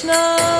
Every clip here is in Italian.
Krishna,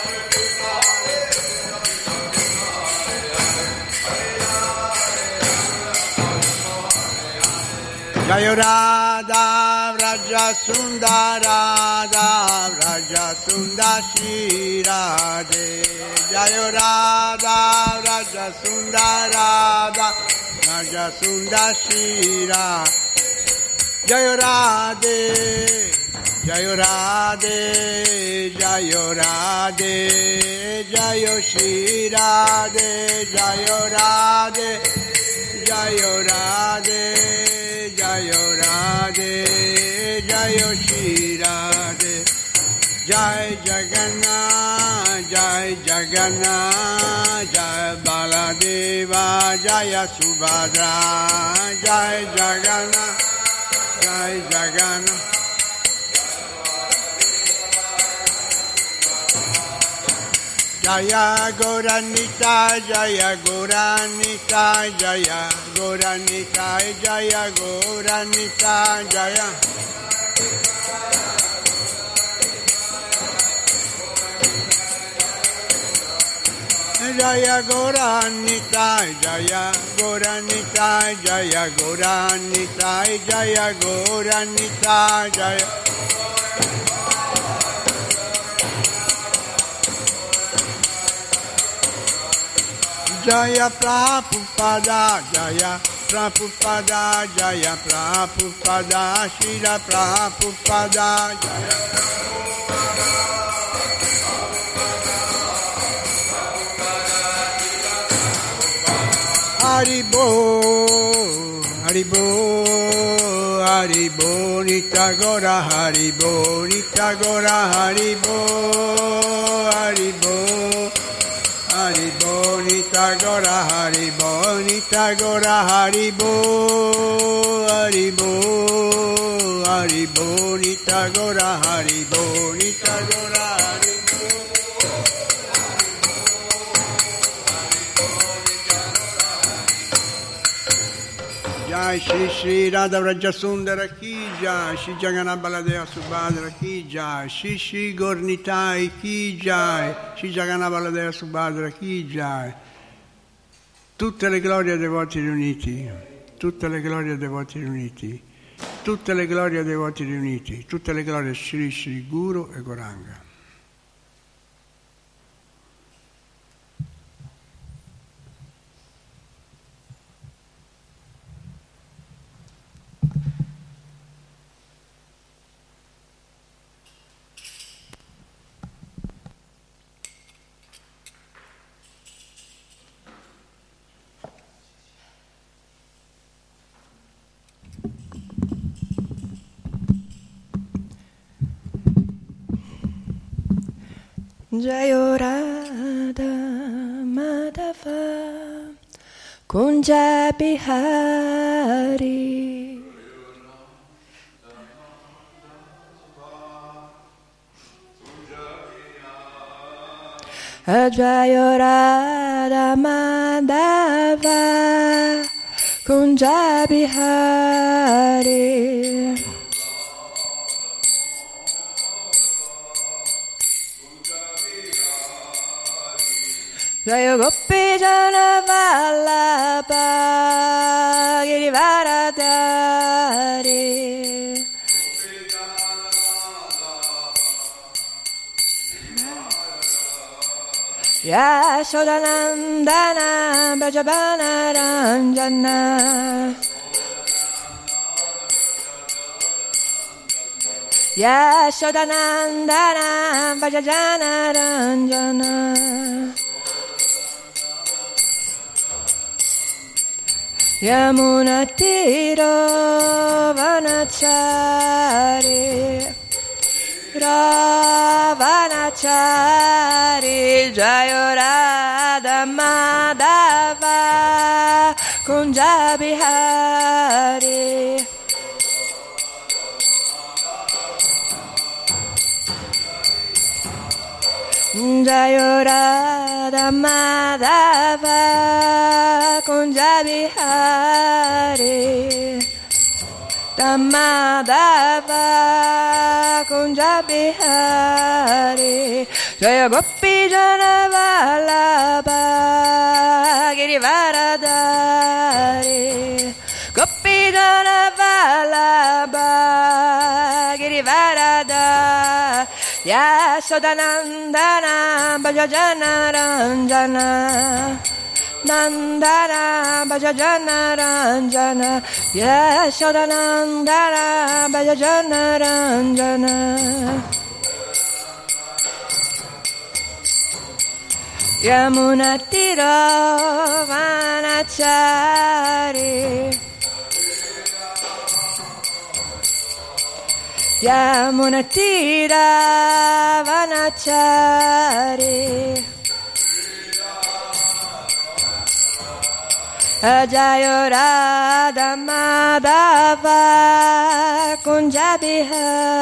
Jayo Radha Vraja Sundara Radha Vraja Sundashi Radhe Jayo Radha Vraja Sundara Radha Vraja Sundashi Radhe Jayo Radhe Jayo Radhe Jayo Radhe Jayo Shri Radhe Jayo Radhe Jayo Radhe Jayo Radhe Jayo Shri Radhe Jai Jagannath Jai Jagannath Jai Baladeva Jaya Subhadra Jai Jagannath Jai Jagannath Jaya Goranita, Jaya Goranita, Jaya Goranita, Jaya Goranita, Jaya. Jaya Goranita, Jaya Goranita, Jaya Goranita, Jaya Goranita, Jaya. Jaya Prabhupada, Jaya Prabhupada, Jaya Prabhupada, Shila Prabhupada, Jaya. Haribo, Haribo, Haribo, Nitagora, Haribo, Nitagora, Haribo, Haribo. Haribo, Nitagora, Haribo, Nitagora, Haribo, Haribo, Haribo, Nitagora, Haribo, Nitagora, Haribo. Jai Shri Shri Radha Vrajasundara Ki Jai? Shri Jagannath Baladeva Subhadra Ki Jai? Shri Gornitai Ki Jai? Shri Jagannath Baladeva Subhadra Ki Jai? Tutte le glorie dei voti riuniti Tutte le glorie dei voti riuniti Tutte le glorie dei voti riuniti Tutte le glorie Shri Shri Guru e Goranga Jayo Radha Madhava Kunja Bihari Jayo Radha Madhava Kunja Bihari Jaya Gopi Jana Vallabha Girivaradari Yashodanandana Brajabana Ranjana Yashodanandana Bhajajana Ranjana Yamunatiro Vanachari Ravanachari Jayorada Madhava Kunjabihari Jayorada Madhava Kunjabihari Damadava Kunjabihari Jaya Gopi Janavalabha Girivaradari Gopi Janavalabha Girivaradari Yashodanandana Bhajajana Ranjana Nandana Bhajajana Ranjana Yashodanandana Bhajajana Ranjana Yamunatiro Vanachari Yamunatira Vanachari Jayorada Madhava Kunjabihari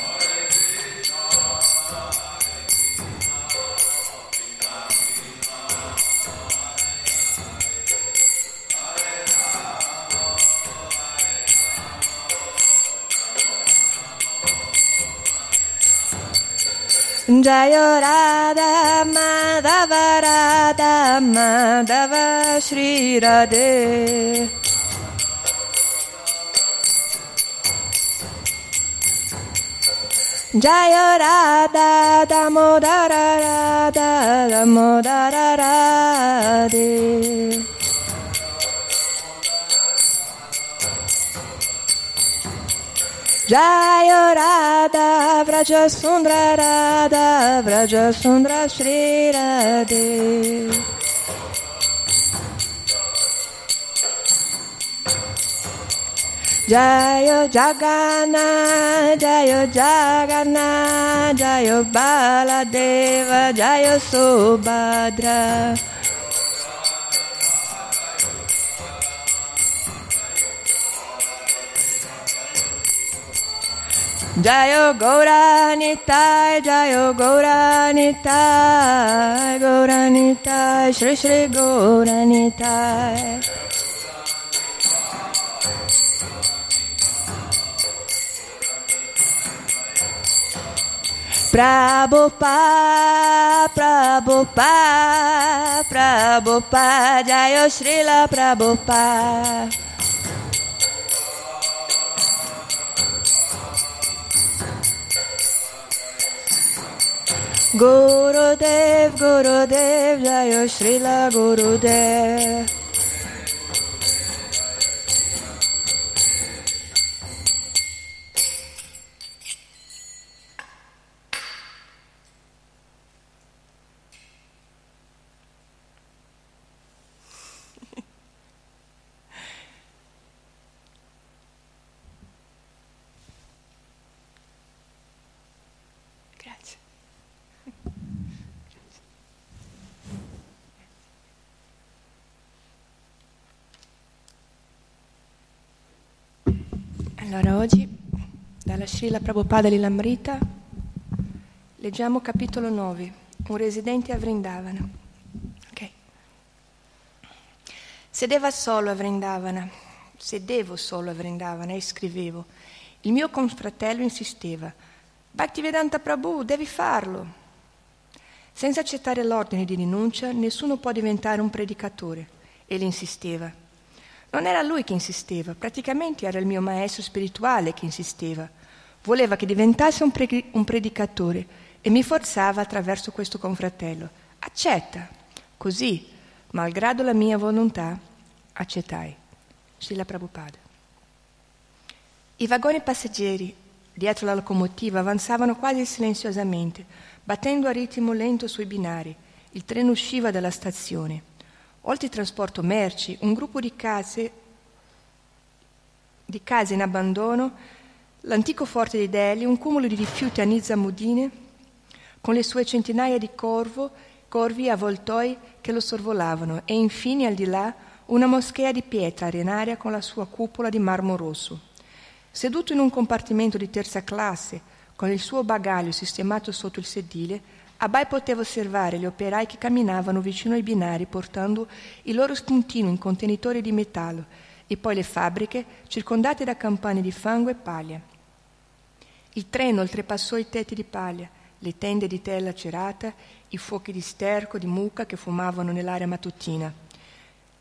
Jaya Radha Madhava Radha Madhava Shri Radhe Jaya Radha Damodara Radha Damodara Jaya Radha Vraja Sundra Radha Vraja Sundra Shri Radhe Jayo Jagana, Jayo Jagana, Jayo Baladeva, Jayo Subhadra. Jayo Gauranitai, Jayo Gauranitai, Gauranitai, Shri Shri Gauranitai. Prabhupada, Prabhupada, Prabhupada, Jayo Srila Prabhupada. Gurudev, Gurudev, Jayo Srila Gurudev. Srila Prabhupada Lilamrita leggiamo capitolo 9, un residente a Vrindavana. Ok. Sedeva solo a Vrindavana, sedevo solo a Vrindavana e scrivevo. Il mio confratello insisteva, Bhaktivedanta Prabhu, devi farlo. Senza accettare l'ordine di rinuncia, nessuno può diventare un predicatore. Egli insisteva. Non era lui che insisteva, praticamente era il mio maestro spirituale che insisteva. Voleva che diventassi un, pre- un predicatore e mi forzava attraverso questo confratello. Accetta. Così, malgrado la mia volontà, accettai. Srila Prabhupada. I vagoni passeggeri dietro la locomotiva avanzavano quasi silenziosamente, battendo a ritmo lento sui binari. Il treno usciva dalla stazione. Oltre il trasporto merci, un gruppo di case, di case in abbandono, l'antico forte di Delhi, un cumulo di rifiuti a Nizamudine, con le sue centinaia di corvo, corvi e avvoltoi che lo sorvolavano, e infine al di là una moschea di pietra arenaria con la sua cupola di marmo rosso. Seduto in un compartimento di terza classe, con il suo bagaglio sistemato sotto il sedile, Abai poteva osservare gli operai che camminavano vicino ai binari portando i loro spuntini in contenitori di metallo e poi le fabbriche circondate da campane di fango e paglia. Il treno oltrepassò i tetti di paglia, le tende di tela cerata, i fuochi di sterco, di mucca che fumavano nell'aria mattutina.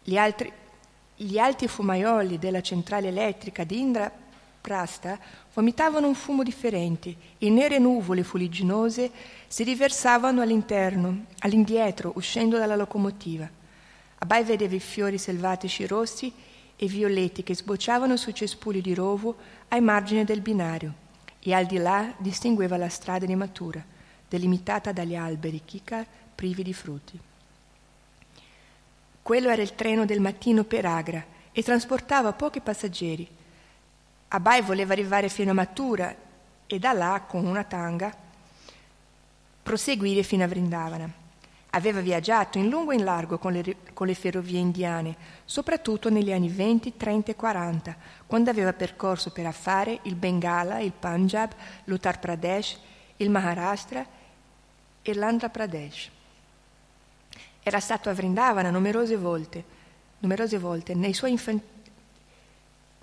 Gli, altri, gli alti fumaioli della centrale elettrica di Indra Prasta vomitavano un fumo differente e nere nuvole fuligginose si riversavano all'interno, all'indietro, uscendo dalla locomotiva. Abai vedeva i fiori selvatici rossi e violetti che sbocciavano sui cespugli di rovo ai margini del binario e al di là distingueva la strada di Matura, delimitata dagli alberi chicar privi di frutti. Quello era il treno del mattino per Agra e trasportava pochi passeggeri. Abai voleva arrivare fino a Matura e da là, con una tanga, proseguire fino a Vrindavana. Aveva viaggiato in lungo e in largo con le, con le, ferrovie indiane, soprattutto negli anni 20, 30 e 40, quando aveva percorso per affare il Bengala, il Punjab, l'Uttar Pradesh, il Maharashtra e l'Andhra Pradesh. Era stato a Vrindavana numerose volte, numerose volte nei, suoi infan-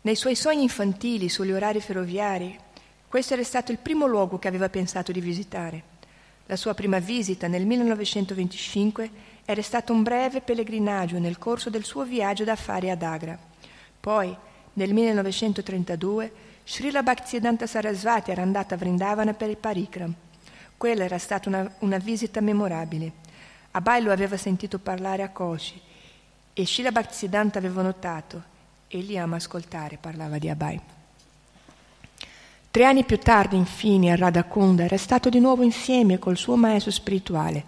nei suoi sogni infantili sugli orari ferroviari. Questo era stato il primo luogo che aveva pensato di visitare. La sua prima visita nel 1925 era stato un breve pellegrinaggio nel corso del suo viaggio d'affari ad Agra. Poi, nel 1932, Srila Bhaktisiddhanta Sarasvati era andata a Vrindavana per il Parikram. Quella era stata una, una visita memorabile. Abai lo aveva sentito parlare a Koshi e Srila Bhaktisiddhanta aveva notato. Egli ama ascoltare, parlava di Abai. Tre anni più tardi, infine, a Radhakunda era stato di nuovo insieme col suo maestro spirituale.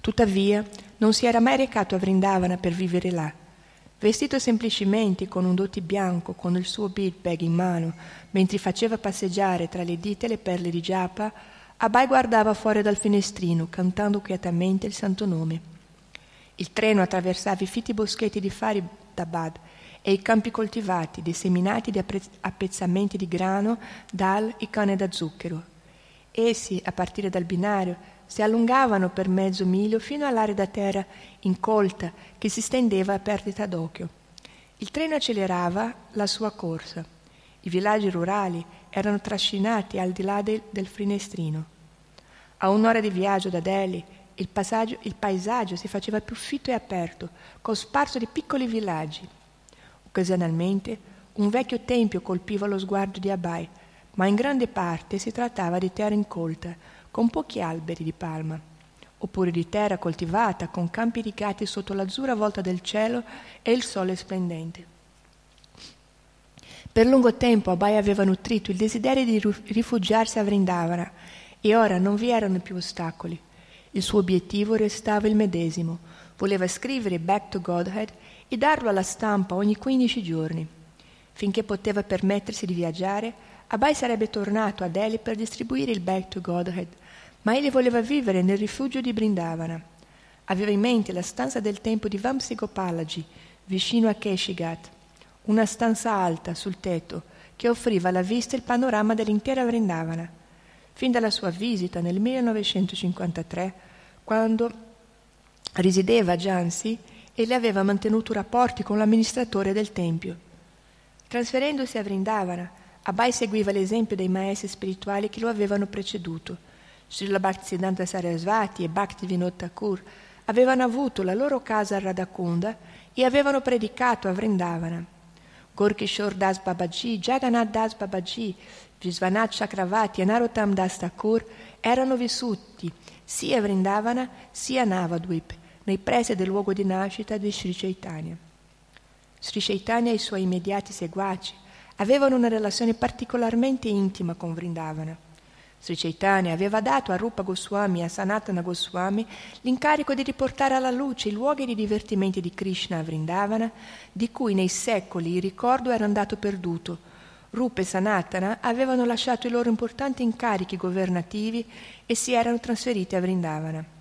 Tuttavia, non si era mai recato a Vrindavana per vivere là. Vestito semplicemente con un doti bianco, con il suo bead bag in mano, mentre faceva passeggiare tra le dita le perle di giappa, Abai guardava fuori dal finestrino, cantando quietamente il santo nome. Il treno attraversava i fitti boschetti di Faridabad e i campi coltivati, disseminati di appezzamenti di grano, dal e canne da zucchero. Essi, a partire dal binario, si allungavano per mezzo miglio fino all'arida terra incolta che si stendeva a perdita d'occhio. Il treno accelerava la sua corsa. I villaggi rurali erano trascinati al di là del, del finestrino. A un'ora di viaggio da Delhi il, il paesaggio si faceva più fitto e aperto, cosparso di piccoli villaggi. Occasionalmente un vecchio tempio colpiva lo sguardo di Abai, ma in grande parte si trattava di terra incolta, con pochi alberi di palma, oppure di terra coltivata con campi irrigati sotto l'azzurra volta del cielo e il sole splendente. Per lungo tempo Abai aveva nutrito il desiderio di rifugiarsi a Vrindavana e ora non vi erano più ostacoli. Il suo obiettivo restava il medesimo. Voleva scrivere Back to Godhead e darlo alla stampa ogni 15 giorni. Finché poteva permettersi di viaggiare, Abai sarebbe tornato a Delhi per distribuire il Back to Godhead, ma egli voleva vivere nel rifugio di Brindavana. Aveva in mente la stanza del tempo di Vamsigopalaji, vicino a Keshigat, una stanza alta sul tetto che offriva alla vista il panorama dell'intera Vrindavana. Fin dalla sua visita nel 1953, quando risiedeva a Jansi, egli aveva mantenuto rapporti con l'amministratore del tempio. Trasferendosi a Vrindavana, Abai seguiva l'esempio dei maestri spirituali che lo avevano preceduto. Srila Bhaktisiddhanta Sarasvati e Bhaktivinoda Thakur avevano avuto la loro casa a Radhakunda e avevano predicato a Vrindavana. Gorkishore Das Babaji, Jagannath Das Babaji, Visvanath Chakravati e Narottam Das Thakur erano vissuti sia a Vrindavana sia a Navadvip, nei pressi del luogo di nascita di Sri Chaitanya. Sri Chaitanya e i suoi immediati seguaci avevano una relazione particolarmente intima con Vrindavana. Sri Chaitanya aveva dato a Rupa Goswami e a Sanatana Goswami l'incarico di riportare alla luce i luoghi di divertimento di Krishna a Vrindavana, di cui nei secoli il ricordo era andato perduto. Rupa e Sanatana avevano lasciato i loro importanti incarichi governativi e si erano trasferiti a Vrindavana.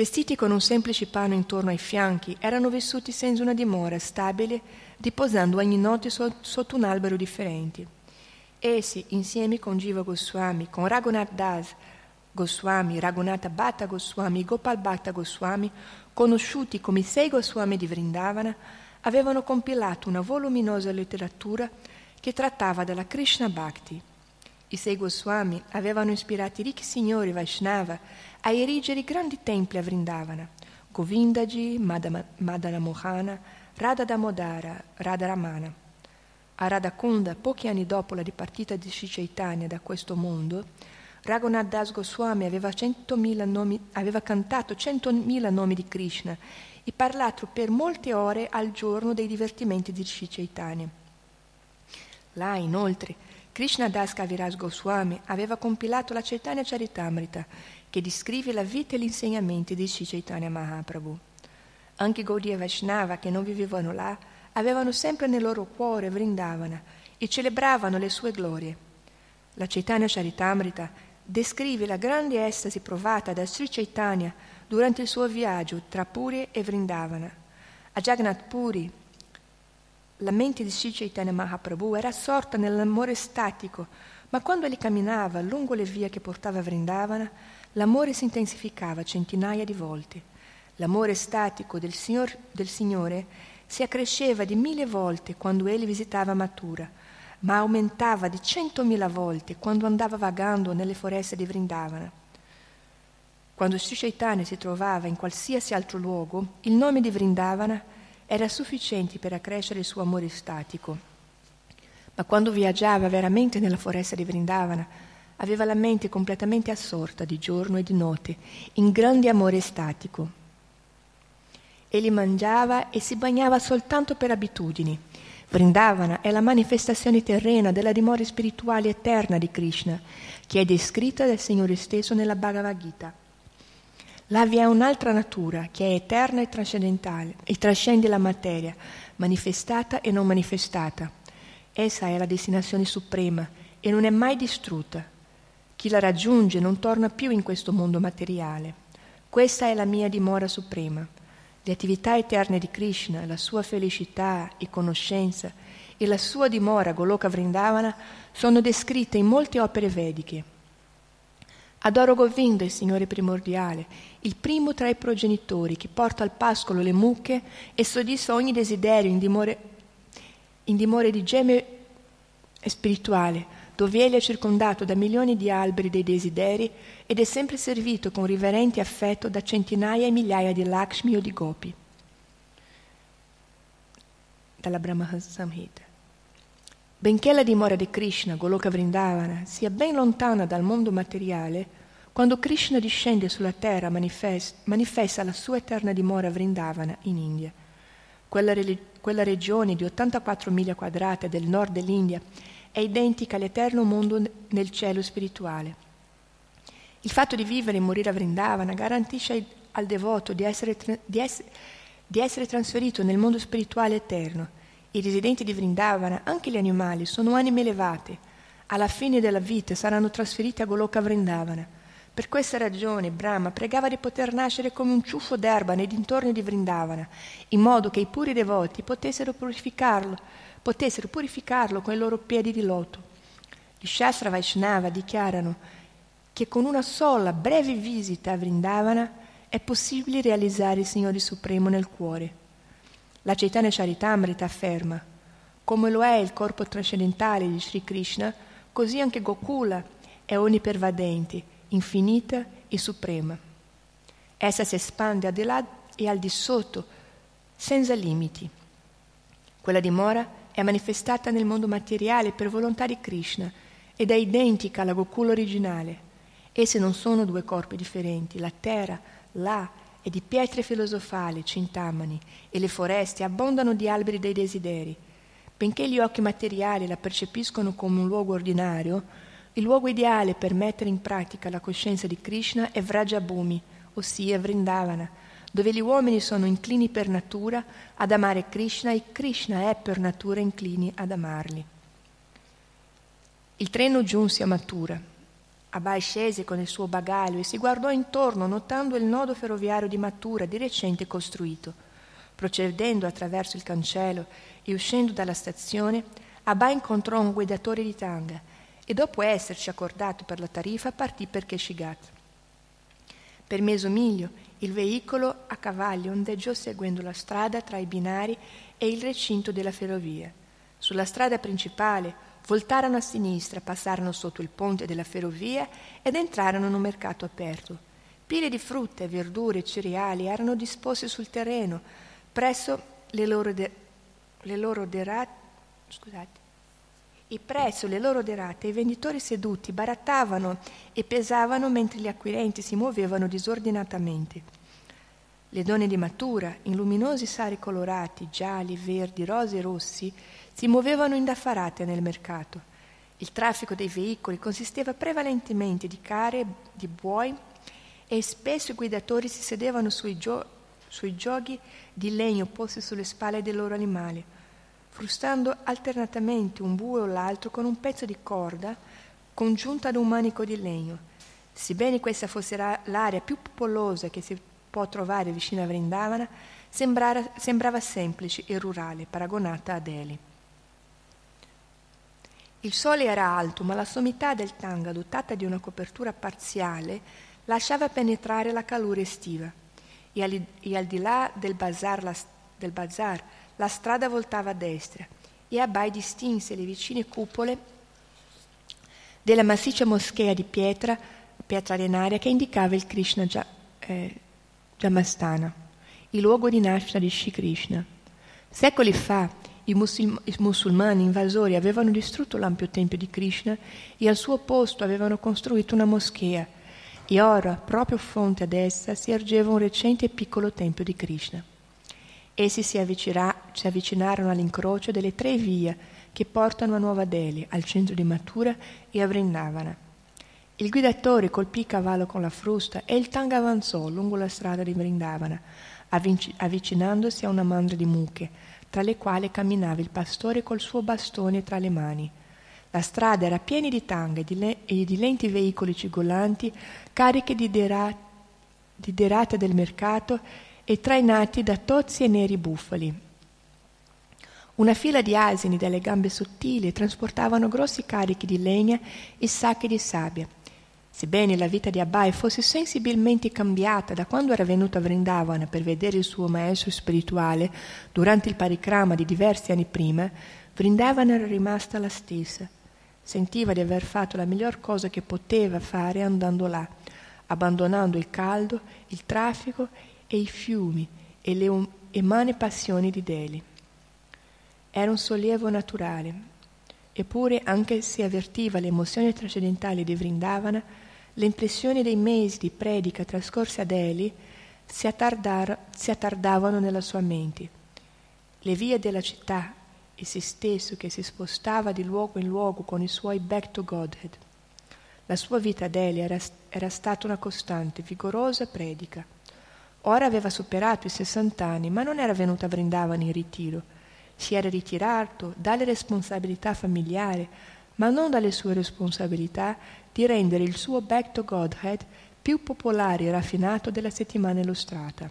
Vestiti con un semplice pano intorno ai fianchi, erano vissuti senza una dimora stabile, riposando ogni notte sotto un albero differente. Essi, insieme con Jiva Goswami, con Raghunath Das Goswami, Raghunatha Bhatta Goswami, Gopal Bhatta Goswami, conosciuti come i sei Goswami di Vrindavana, avevano compilato una voluminosa letteratura che trattava della Krishna Bhakti. I sei Goswami avevano ispirato i ricchi signori Vaishnava a erigere grandi templi a Vrindavana, Govindaji, Madana Mohana, Radha Damodara, Radha Ramana. A Radhakunda, pochi anni dopo la dipartita di Sri da questo mondo, Raghunath Das Goswami aveva, nomi, aveva cantato centomila nomi di Krishna e parlato per molte ore al giorno dei divertimenti di Sri. Là, inoltre, Krishna Das Kaviraj Goswami aveva compilato la Chaitanya Charitamrita, che descrive la vita e gli insegnamenti di Sri Chaitanya Mahaprabhu. Anche Gaudiya Vaishnava, che non vivevano là, avevano sempre nel loro cuore Vrindavana e celebravano le sue glorie. La Chaitanya Charitamrita descrive la grande estasi provata da Sri Chaitanya durante il suo viaggio tra Puri e Vrindavana. A Jagannath Puri, la mente di Sri Chaitanya Mahaprabhu era assorta nell'amore statico, ma quando egli camminava lungo le vie che portava a Vrindavana, l'amore si intensificava centinaia di volte. L'amore statico del, signor, del Signore si accresceva di mille volte quando egli visitava Mathura, ma aumentava di centomila volte quando andava vagando nelle foreste di Vrindavana. Quando Sri Chaitanya si trovava in qualsiasi altro luogo, il nome di Vrindavana era sufficiente per accrescere il suo amore statico. Ma quando viaggiava veramente nella foresta di Vrindavana, aveva la mente completamente assorta di giorno e di notte, in grande amore statico. Egli mangiava e si bagnava soltanto per abitudini. Vrindavana è la manifestazione terrena della dimora spirituale eterna di Krishna, che è descritta dal Signore stesso nella Bhagavad Gita. Là vi è un'altra natura che è eterna e trascendentale e trascende la materia, manifestata e non manifestata. Essa è la destinazione suprema e non è mai distrutta. Chi la raggiunge non torna più in questo mondo materiale. Questa è la mia dimora suprema. Le attività eterne di Krishna, la sua felicità e conoscenza e la sua dimora Goloka Vrindavana sono descritte in molte opere vediche. Adoro Govinda, il Signore primordiale, il primo tra i progenitori che porta al pascolo le mucche e soddisfa ogni desiderio in dimore, in dimore di gemme spirituale, dove egli è circondato da milioni di alberi dei desideri ed è sempre servito con riverente affetto da centinaia e migliaia di Lakshmi o di Gopi. Dalla Brahma Samhita. Benché la dimora di Krishna, Goloka Vrindavana, sia ben lontana dal mondo materiale, quando Krishna discende sulla terra manifesta, la sua eterna dimora a Vrindavana in India. Quella, quella regione di 84 miglia quadrate del nord dell'India è identica all'eterno mondo nel cielo spirituale. Il fatto di vivere e morire a Vrindavana garantisce al devoto di essere, di essere, di essere trasferito nel mondo spirituale eterno i residenti di Vrindavana, anche gli animali, sono anime elevate. Alla fine della vita saranno trasferiti a Goloka Vrindavana. Per questa ragione Brahma pregava di poter nascere come un ciuffo d'erba nei dintorni di Vrindavana, in modo che i puri devoti potessero purificarlo, potessero purificarlo con i loro piedi di loto. Gli Shastra Vaishnava dichiarano che con una sola breve visita a Vrindavana è possibile realizzare il Signore Supremo nel cuore. La Chaitanya Charitamrita afferma, come lo è il corpo trascendentale di Sri Krishna, così anche Gokula è onnipervadente, infinita e suprema. Essa si espande al di là e al di sotto, senza limiti. Quella dimora è manifestata nel mondo materiale per volontà di Krishna ed è identica alla Gokula originale. Esse non sono due corpi differenti, la terra, là e di pietre filosofali, cintamani, e le foreste abbondano di alberi dei desideri. Benché gli occhi materiali la percepiscono come un luogo ordinario, il luogo ideale per mettere in pratica la coscienza di Krishna è Vrajabhumi, ossia Vrindavana, dove gli uomini sono inclini per natura ad amare Krishna e Krishna è per natura inclini ad amarli. Il treno giunse a Matura Abai scese con il suo bagaglio e si guardò intorno notando il nodo ferroviario di Matura di recente costruito. Procedendo attraverso il cancello e uscendo dalla stazione, Abai incontrò un guidatore di tanga e dopo esserci accordato per la tariffa partì per Keshigat. Per mezzo miglio il veicolo a cavallo ondeggiò seguendo la strada tra i binari e il recinto della ferrovia. Sulla strada principale voltarono a sinistra, passarono sotto il ponte della ferrovia ed entrarono in un mercato aperto. Pile di frutta, verdure e cereali erano disposte sul terreno, presso le loro, de- le loro derate. Scusate. E presso le loro derate i venditori seduti barattavano e pesavano mentre gli acquirenti si muovevano disordinatamente. Le donne di matura, in luminosi sari colorati, gialli, verdi, rosi e rossi, si muovevano indaffarate nel mercato. Il traffico dei veicoli consisteva prevalentemente di care, di buoi e spesso i guidatori si sedevano sui, gio- sui gioghi di legno posti sulle spalle dei loro animali, frustando alternatamente un bue o l'altro con un pezzo di corda congiunta ad un manico di legno. Sebbene questa fosse l'area più popolosa che si può trovare vicino a Vrindavana, sembrava, sembrava semplice e rurale, paragonata a Delhi. Il sole era alto, ma la sommità del tanga, dotata di una copertura parziale, lasciava penetrare la calore estiva. E al, e al di là del bazar, la, del bazar, la strada voltava a destra e Abai distinse le vicine cupole della massiccia moschea di pietra, pietra arenaria che indicava il Krishna eh, Jamastana, il luogo di nascita di Shri Krishna. Secoli fa, i, musul- i musulmani invasori avevano distrutto l'ampio tempio di Krishna e al suo posto avevano costruito una moschea e ora, proprio fronte ad essa, si ergeva un recente e piccolo tempio di Krishna. Essi si, si avvicinarono all'incrocio delle tre vie che portano a Nuova Delhi, al centro di Mathura e a Vrindavana. Il guidatore colpì il cavallo con la frusta e il tanga avanzò lungo la strada di Vrindavana, avvic- avvicinandosi a una mandra di mucche, tra le quali camminava il pastore col suo bastone tra le mani. La strada era piena di tanghe e di lenti veicoli cigolanti, carichi di, dera- di derate del mercato e trainati da tozzi e neri bufali. Una fila di asini dalle gambe sottili trasportavano grossi carichi di legna e sacchi di sabbia. Sebbene la vita di Abai fosse sensibilmente cambiata da quando era venuto a Vrindavana per vedere il suo maestro spirituale durante il parikrama di diversi anni prima, Vrindavana era rimasta la stessa. Sentiva di aver fatto la miglior cosa che poteva fare andando là, abbandonando il caldo, il traffico e i fiumi e le um- umane passioni di Delhi. Era un sollievo naturale, eppure anche se avvertiva le emozioni trascendentali di Vrindavana, le impressioni dei mesi di predica trascorsi a Delhi si, attardar- si attardavano nella sua mente. Le vie della città e se stesso che si spostava di luogo in luogo con i suoi back to Godhead. La sua vita a Delhi era, era stata una costante, vigorosa predica. Ora aveva superato i 60 anni, ma non era venuta a Vrindavana in ritiro. Si era ritirato dalle responsabilità familiari, ma non dalle sue responsabilità di rendere il suo Back to Godhead più popolare e raffinato della settimana illustrata.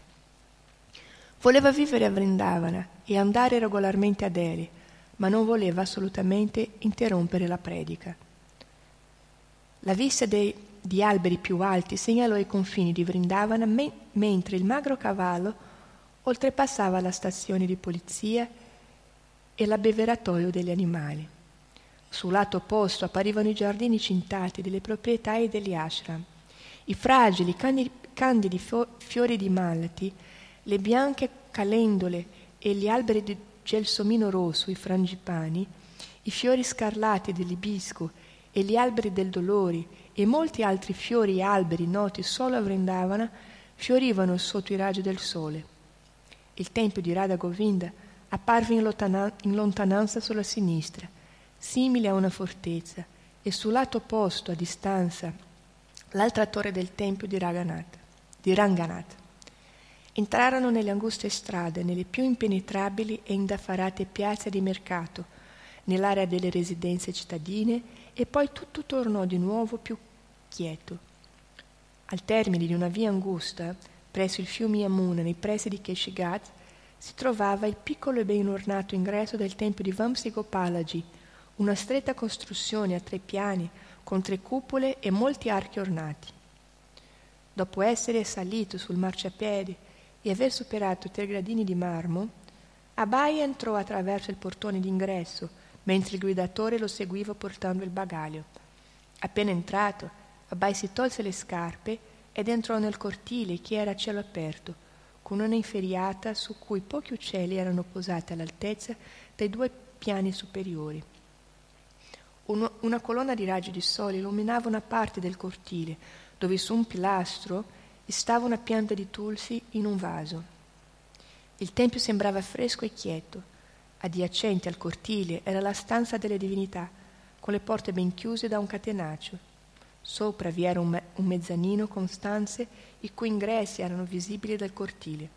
Voleva vivere a Vrindavana e andare regolarmente a Delhi, ma non voleva assolutamente interrompere la predica. La vista dei, di alberi più alti segnalò i confini di Vrindavana me, mentre il magro cavallo oltrepassava la stazione di polizia e l'abbeveratoio degli animali. Sul lato opposto apparivano i giardini cintati delle proprietà e degli ashram. I fragili, candidi, candidi fiori di malati, le bianche calendole e gli alberi di gelsomino rosso, i frangipani, i fiori scarlati dell'ibisco e gli alberi del dolore e molti altri fiori e alberi noti solo a Vrindavana fiorivano sotto i raggi del sole. Il tempio di Radha Govinda apparve in, lontana- in lontananza sulla sinistra, simile a una fortezza, e sul lato opposto, a distanza, l'altra torre del tempio di, Raganath, di Ranganath. Entrarono nelle anguste strade, nelle più impenetrabili e indaffarate piazze di mercato, nell'area delle residenze cittadine e poi tutto tornò di nuovo più quieto. Al termine di una via angusta, presso il fiume Yamuna, nei pressi di Keshigat, si trovava il piccolo e ben ornato ingresso del tempio di Vamsi Gopalaji, una stretta costruzione a tre piani con tre cupole e molti archi ornati. Dopo essere salito sul marciapiede e aver superato tre gradini di marmo, Abai entrò attraverso il portone d'ingresso, mentre il guidatore lo seguiva portando il bagaglio. Appena entrato, Abai si tolse le scarpe ed entrò nel cortile che era a cielo aperto, con una inferiata su cui pochi uccelli erano posati all'altezza dei due piani superiori. Uno, una colonna di raggi di sole illuminava una parte del cortile, dove su un pilastro stava una pianta di tulsi in un vaso. Il tempio sembrava fresco e quieto. Adiacente al cortile era la stanza delle divinità, con le porte ben chiuse da un catenaccio. Sopra vi era un, me- un mezzanino con stanze i cui ingressi erano visibili dal cortile.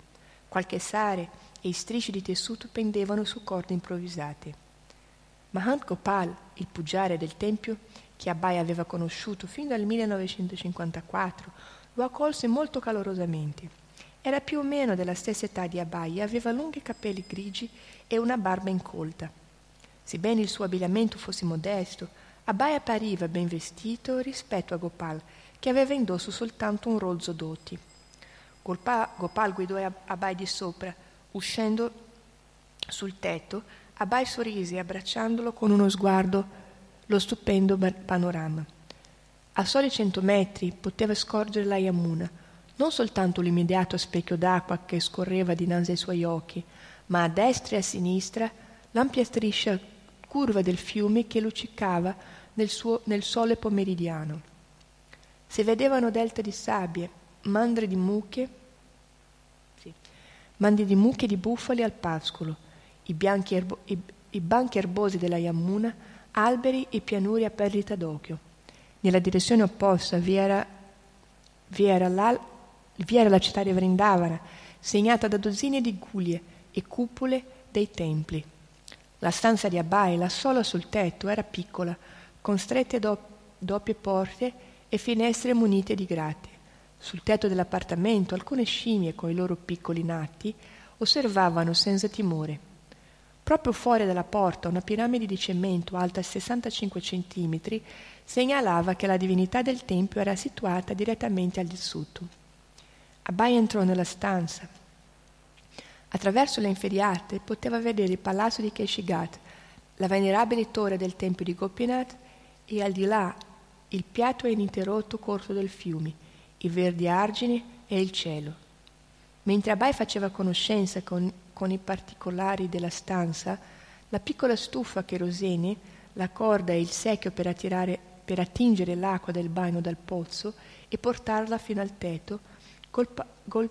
Qualche sare e strisci di tessuto pendevano su corde improvvisate. Mahant Gopal, il puggiare del tempio, che Abai aveva conosciuto fin dal 1954, lo accolse molto calorosamente. Era più o meno della stessa età di Abai e aveva lunghi capelli grigi e una barba incolta. Sebbene il suo abbigliamento fosse modesto, Abai appariva ben vestito rispetto a Gopal, che aveva indosso soltanto un rozzo d'oti. Gopal guidò Abai di sopra, uscendo sul tetto, Abai sorrise abbracciandolo con uno sguardo lo stupendo panorama. A soli cento metri poteva scorgere la Yamuna, non soltanto l'immediato specchio d'acqua che scorreva dinanzi ai suoi occhi, ma a destra e a sinistra l'ampia striscia curva del fiume che luccicava nel, suo, nel sole pomeridiano. Si vedevano delta di sabbie, mandre di mucche, sì, mandi di mucche di bufali al pascolo, i, erbo, i, i banchi erbosi della Yamuna, alberi e pianure a perdita d'occhio. Nella direzione opposta vi era, vi era, la, vi era la città di Vrindavana, segnata da dozzine di guglie e cupole dei templi. La stanza di Abai, la sola sul tetto, era piccola, con strette do- doppie porte e finestre munite di grate. Sul tetto dell'appartamento alcune scimmie con i loro piccoli nati osservavano senza timore. Proprio fuori dalla porta una piramide di cemento alta 65 cm segnalava che la divinità del tempio era situata direttamente al di sotto. Abai entrò nella stanza. Attraverso le inferriate poteva vedere il palazzo di Keshigat, la venerabile torre del tempio di Gopinath e al di là il piatto e ininterrotto corso del fiume, i verdi argini e il cielo. Mentre Abai faceva conoscenza con, con i particolari della stanza, la piccola stufa a cherosene, la corda e il secchio per, attirare, per attingere l'acqua del bagno dal pozzo e portarla fino al tetto, colpa, gol,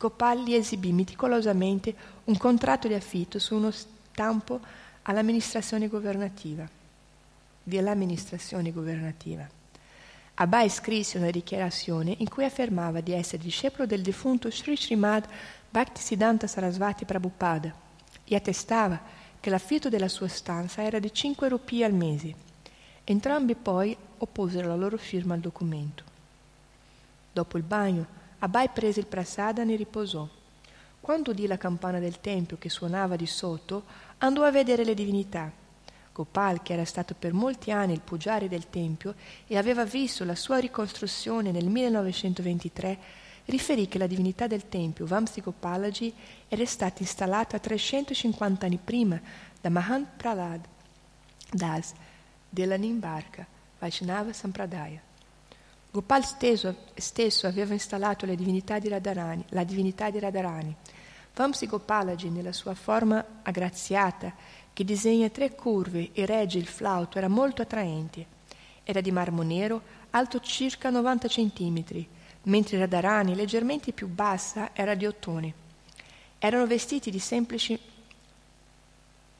Gopal gli esibì meticolosamente un contratto di affitto su uno stampo all'amministrazione governativa. Dell'amministrazione governativa. Abai scrisse una dichiarazione in cui affermava di essere discepolo del defunto Sri Srimad Bhaktisiddhanta Sarasvati Prabhupada e attestava che l'affitto della sua stanza era di 5 rupie al mese. Entrambi poi opposero la loro firma al documento. Dopo il bagno, Abai prese il prasada e ne riposò. Quando udì la campana del tempio che suonava di sotto, andò a vedere le divinità Gopal, che era stato per molti anni il pugiare del Tempio e aveva visto la sua ricostruzione nel 1923, riferì che la divinità del Tempio, Vamsi Gopalaji, era stata installata 350 anni prima da Mahan Pralad Das della Nimbarka, Vaishnava Sampradaya. Gopal stesso, stesso, aveva installato la divinità di Radharani, la divinità di Radharani. Vamsi Gopalaji, nella sua forma aggraziata che disegna tre curve e regge il flauto, era molto attraente. Era di marmo nero, alto circa 90 centimetri, mentre Radharani, leggermente più bassa, era di ottone. Erano vestiti di semplici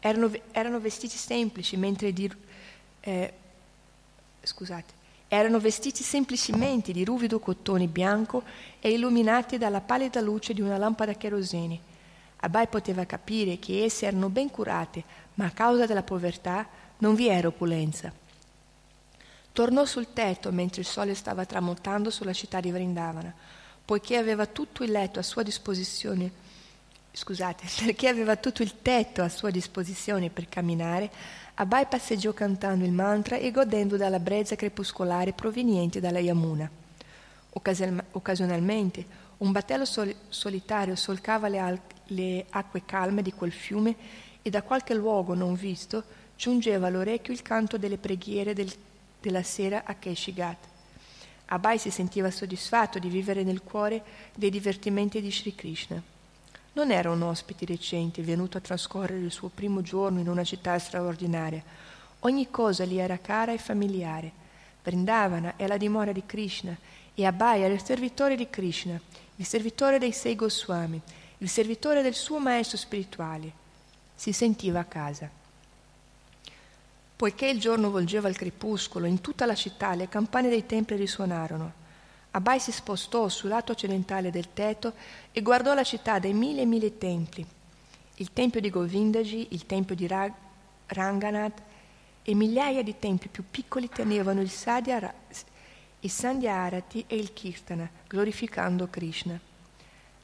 erano, erano vestiti semplici, mentre di eh, scusate, erano vestiti semplicemente di ruvido cotone bianco e illuminati dalla pallida luce di una lampada a cherosene. Abai poteva capire che esse erano ben curate, ma a causa della povertà non vi era opulenza. Tornò sul tetto mentre il sole stava tramontando sulla città di Vrindavana, poiché aveva tutto il letto a sua disposizione. Scusate, perché aveva tutto il tetto a sua disposizione per camminare, Abai passeggiò cantando il mantra e godendo dalla brezza crepuscolare proveniente dalla Yamuna. Occasionalmente un battello sol- solitario solcava le, al- le acque calme di quel fiume e da qualche luogo non visto giungeva all'orecchio il canto delle preghiere del, della sera a Keshigat. Abai si sentiva soddisfatto di vivere nel cuore dei divertimenti di Sri Krishna. Non era un ospite recente venuto a trascorrere il suo primo giorno in una città straordinaria. Ogni cosa gli era cara e familiare. Vrindavana è la dimora di Krishna e Abai era il servitore di Krishna, il servitore dei sei Goswami, il servitore del suo maestro spirituale. Si sentiva a casa. Poiché il giorno volgeva al crepuscolo, in tutta la città le campane dei templi risuonarono. Abai si spostò sul lato occidentale del tetto e guardò la città dai mille e mille templi. Il tempio di Govindaji, il tempio di Rag- Ranganath e migliaia di templi più piccoli tenevano il Sadhya, il Sandhya Arati e il Kirtana, glorificando Krishna.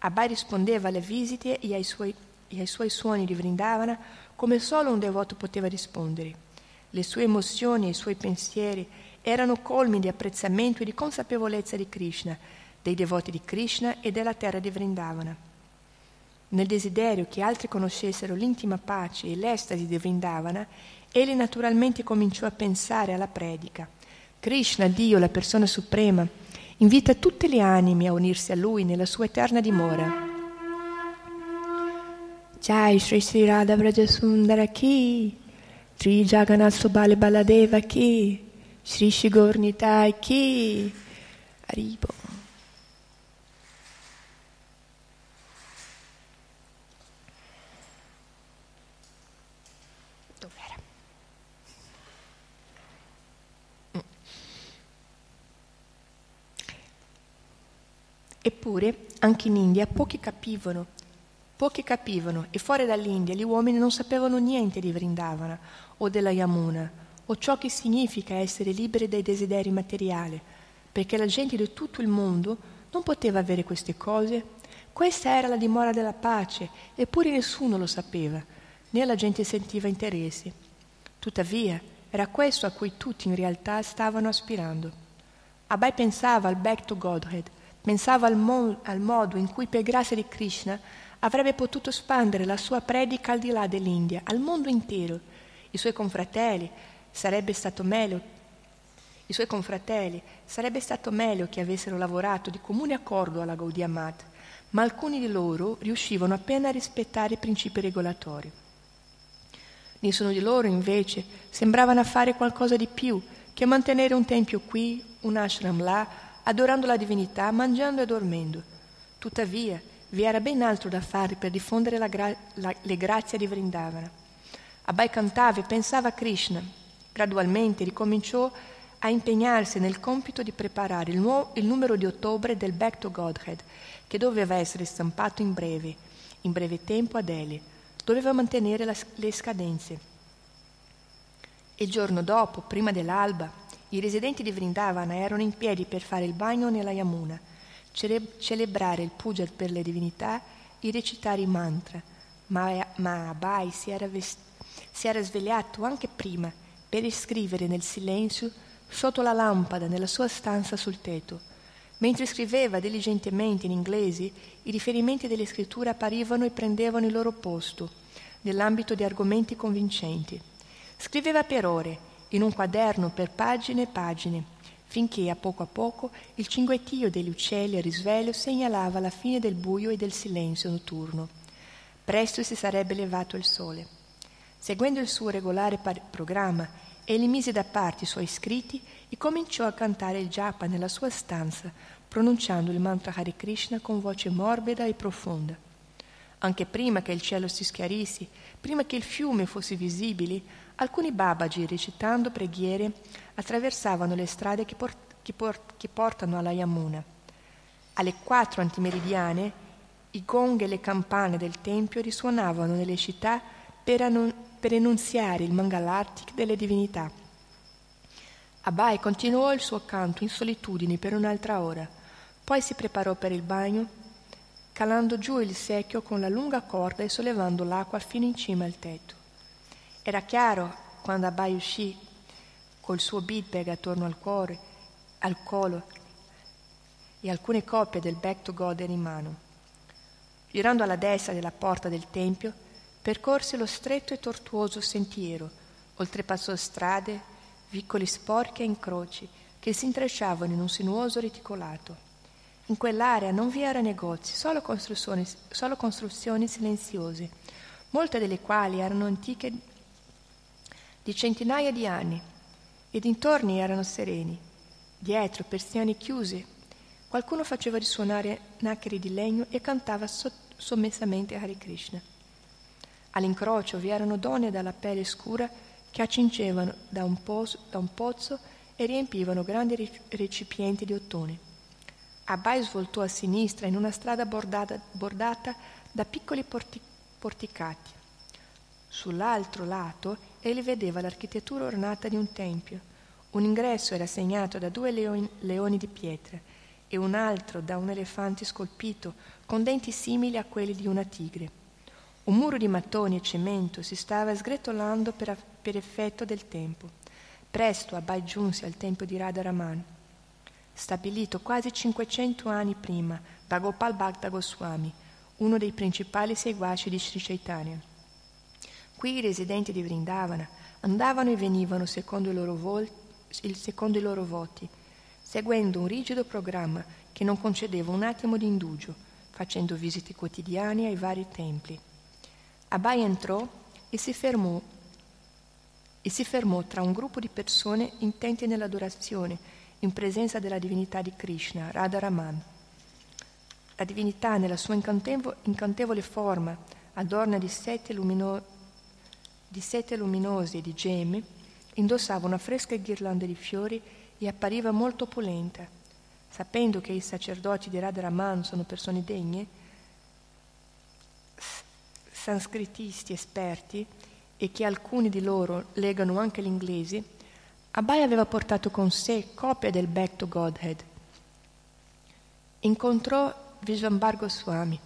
Abai rispondeva alle visite e ai, suoi, e ai suoi suoni di Vrindavana come solo un devoto poteva rispondere. Le sue emozioni e i suoi pensieri erano colmi di apprezzamento e di consapevolezza di Krishna, dei devoti di Krishna e della terra di Vrindavana. Nel desiderio che altri conoscessero l'intima pace e l'estasi di Vrindavana, egli naturalmente cominciò a pensare alla predica. Krishna, Dio, la persona suprema, invita tutte le anime a unirsi a Lui nella sua eterna dimora. Jai Sri Sri Radha Vrajasundara Ki, Sri Jagannath Sobale Baladeva Ki, Sri Shigornitai Ki, Aribo. Mm. Eppure, anche in India pochi capivano pochi capivano, e fuori dall'India gli uomini non sapevano niente di Vrindavana o della Yamuna, o ciò che significa essere liberi dai desideri materiali, perché la gente di tutto il mondo non poteva avere queste cose. Questa era la dimora della pace, eppure nessuno lo sapeva, né la gente sentiva interesse. Tuttavia, era questo a cui tutti in realtà stavano aspirando. Abai pensava al Back to Godhead, pensava al, mo- al modo in cui per grazia di Krishna avrebbe potuto espandere la sua predica al di là dell'India, al mondo intero. I suoi confratelli sarebbe stato meglio i suoi confratelli sarebbe stato meglio che avessero lavorato di comune accordo alla Gaudia Mat, ma alcuni di loro riuscivano appena a rispettare i principi regolatori. Nessuno di loro, invece, sembravano fare qualcosa di più che mantenere un tempio qui, un ashram là, adorando la divinità, mangiando e dormendo. Tuttavia, vi era ben altro da fare per diffondere la gra- la, le grazie di Vrindavana. Abai cantava e pensava a Krishna. Gradualmente ricominciò a impegnarsi nel compito di preparare il, nuovo, il numero di ottobre del Back to Godhead, che doveva essere stampato in breve, in breve tempo a Delhi. Doveva mantenere la, le scadenze. Il giorno dopo, prima dell'alba, i residenti di Vrindavana erano in piedi per fare il bagno nella Yamuna, celebrare il puja per le divinità e recitare i mantra. Ma, ma Abai si era, vest- si era svegliato anche prima per iscrivere nel silenzio sotto la lampada nella sua stanza sul tetto. Mentre scriveva diligentemente in inglese, i riferimenti delle scritture apparivano e prendevano il loro posto nell'ambito di argomenti convincenti. Scriveva per ore, in un quaderno per pagine e pagine, finché a poco a poco il cinguettio degli uccelli a risveglio segnalava la fine del buio e del silenzio notturno. Presto si sarebbe levato il sole. Seguendo il suo regolare par- programma, egli mise da parte i suoi scritti e cominciò a cantare il japa nella sua stanza, pronunciando il mantra Hare Krishna con voce morbida e profonda. Anche prima che il cielo si schiarisse, prima che il fiume fosse visibile, alcuni babaji, recitando preghiere, attraversavano le strade che, port- che, port- che portano alla Yamuna. Alle quattro antimeridiane, i gong e le campane del tempio risuonavano nelle città per, annu- per enunziare il Mangalartik delle divinità. Abai continuò il suo canto in solitudine per un'altra ora, poi si preparò per il bagno, calando giù il secchio con la lunga corda e sollevando l'acqua fino in cima al tetto. Era chiaro quando Abai uscì col suo beadbag attorno al cuore, al collo e alcune coppie del Back to God in mano. Girando alla destra della porta del tempio, percorse lo stretto e tortuoso sentiero, oltrepassò strade, vicoli sporchi e incroci che si intrecciavano in un sinuoso reticolato. In quell'area non vi erano negozi, solo costruzioni, solo costruzioni silenziose, molte delle quali erano antiche di centinaia di anni, e dintorni erano sereni. Dietro, persiane chiuse, qualcuno faceva risuonare naccheri di legno e cantava so- sommessamente Hare Krishna. All'incrocio vi erano donne dalla pelle scura che accingevano da un, pozzo, da un pozzo e riempivano grandi recipienti di ottone. Abai svoltò a sinistra in una strada bordata, bordata da piccoli porti, porticati. Sull'altro lato egli vedeva l'architettura ornata di un tempio. Un ingresso era segnato da due leoni, di pietra e un altro da un elefante scolpito con denti simili a quelli di una tigre. Un muro di mattoni e cemento si stava sgretolando per, per effetto del tempo. Presto Abai giunse al tempio di Radharaman, stabilito quasi 500 anni prima da Gopal Bhakta Goswami, uno dei principali seguaci di Sri Chaitanya. Qui i residenti di Vrindavana andavano e venivano secondo i loro, vol- secondo i loro voti, seguendo un rigido programma che non concedeva un attimo di indugio, facendo visite quotidiane ai vari templi. Abai entrò e si fermò e si fermò tra un gruppo di persone intenti nell'adorazione in presenza della divinità di Krishna, Radharaman. La divinità nella sua incantevo- incantevole forma, adorna di sette, lumino- di sette luminosi e di gemme, indossava una fresca ghirlanda di fiori e appariva molto opulenta. sapendo che i sacerdoti di Radharaman sono persone degne, sanscritisti esperti e che alcuni di loro legano anche l'inglese, Abai aveva portato con sé copia del Back to Godhead. Incontrò Vishvambar Goswami,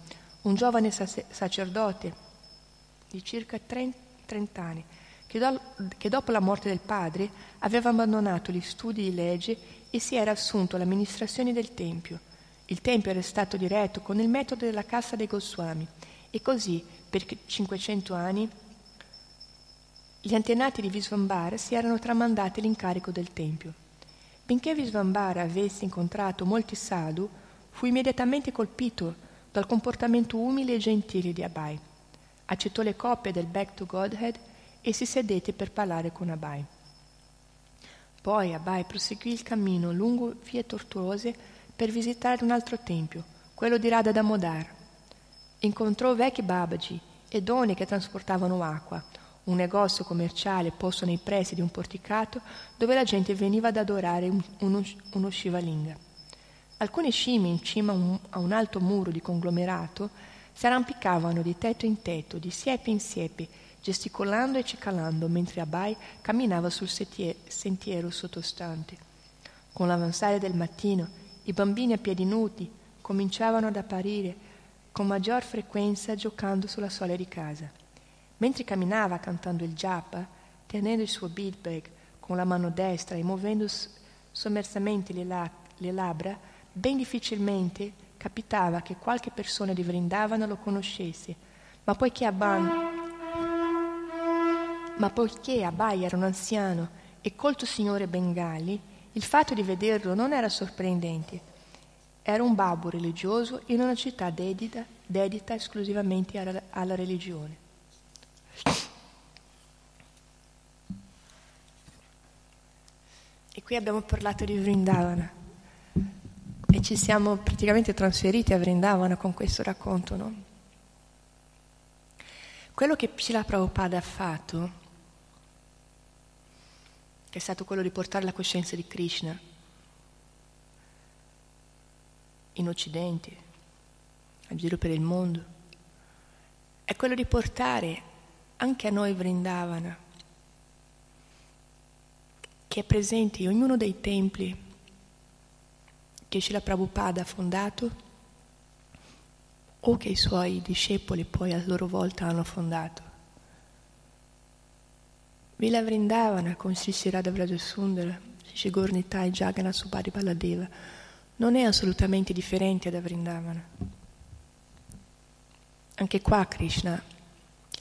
un giovane sacerdote di circa 30, 30 anni, che, do, che dopo la morte del padre aveva abbandonato gli studi di legge e si era assunto l'amministrazione del Tempio. Il Tempio era stato diretto con il metodo della Cassa dei Goswami e così, per 500 anni, gli antenati di Visvambara si erano tramandati l'incarico del Tempio. Benché Visvambara avesse incontrato molti sadhu, fu immediatamente colpito dal comportamento umile e gentile di Abai. Accettò le coppie del Back to Godhead e si sedette per parlare con Abai. Poi Abai proseguì il cammino lungo vie tortuose per visitare un altro tempio, quello di Radha Damodar. Incontrò vecchi Babaji e donne che trasportavano acqua, un negozio commerciale posto nei pressi di un porticato dove la gente veniva ad adorare uno, uno Shivalinga. Alcune scimmie in cima a un alto muro di conglomerato si arrampicavano di tetto in tetto, di siepe in siepe, gesticolando e cicalando mentre Abai camminava sul sentiero sottostante. Con l'avanzare del mattino, i bambini a piedi nudi cominciavano ad apparire con maggior frequenza giocando sulla soglia di casa. Mentre camminava cantando il japa, tenendo il suo beadbag con la mano destra e muovendo sommersamente le, la- le labbra, ben difficilmente capitava che qualche persona di Vrindavana lo conoscesse, ma poiché Abai, ma poiché Abai era un anziano e colto signore bengali, il fatto di vederlo non era sorprendente. Era un babbo religioso in una città dedita, dedita esclusivamente alla, alla religione. E qui abbiamo parlato di Vrindavana e ci siamo praticamente trasferiti a Vrindavana con questo racconto, no? Quello che Srila Prabhupada ha fatto, che è stato quello di portare la coscienza di Krishna in Occidente, a giro per il mondo, è quello di portare anche a noi Vrindavana, che è presente in ognuno dei templi che Srila Prabhupada ha fondato o che i suoi discepoli poi a loro volta hanno fondato. Vila Vrindavana con Sri Sirada Vrajasundara, Sri Gornitai Jagannath Subhadi Baladeva non è assolutamente differente da Vrindavana. Anche qua Krishna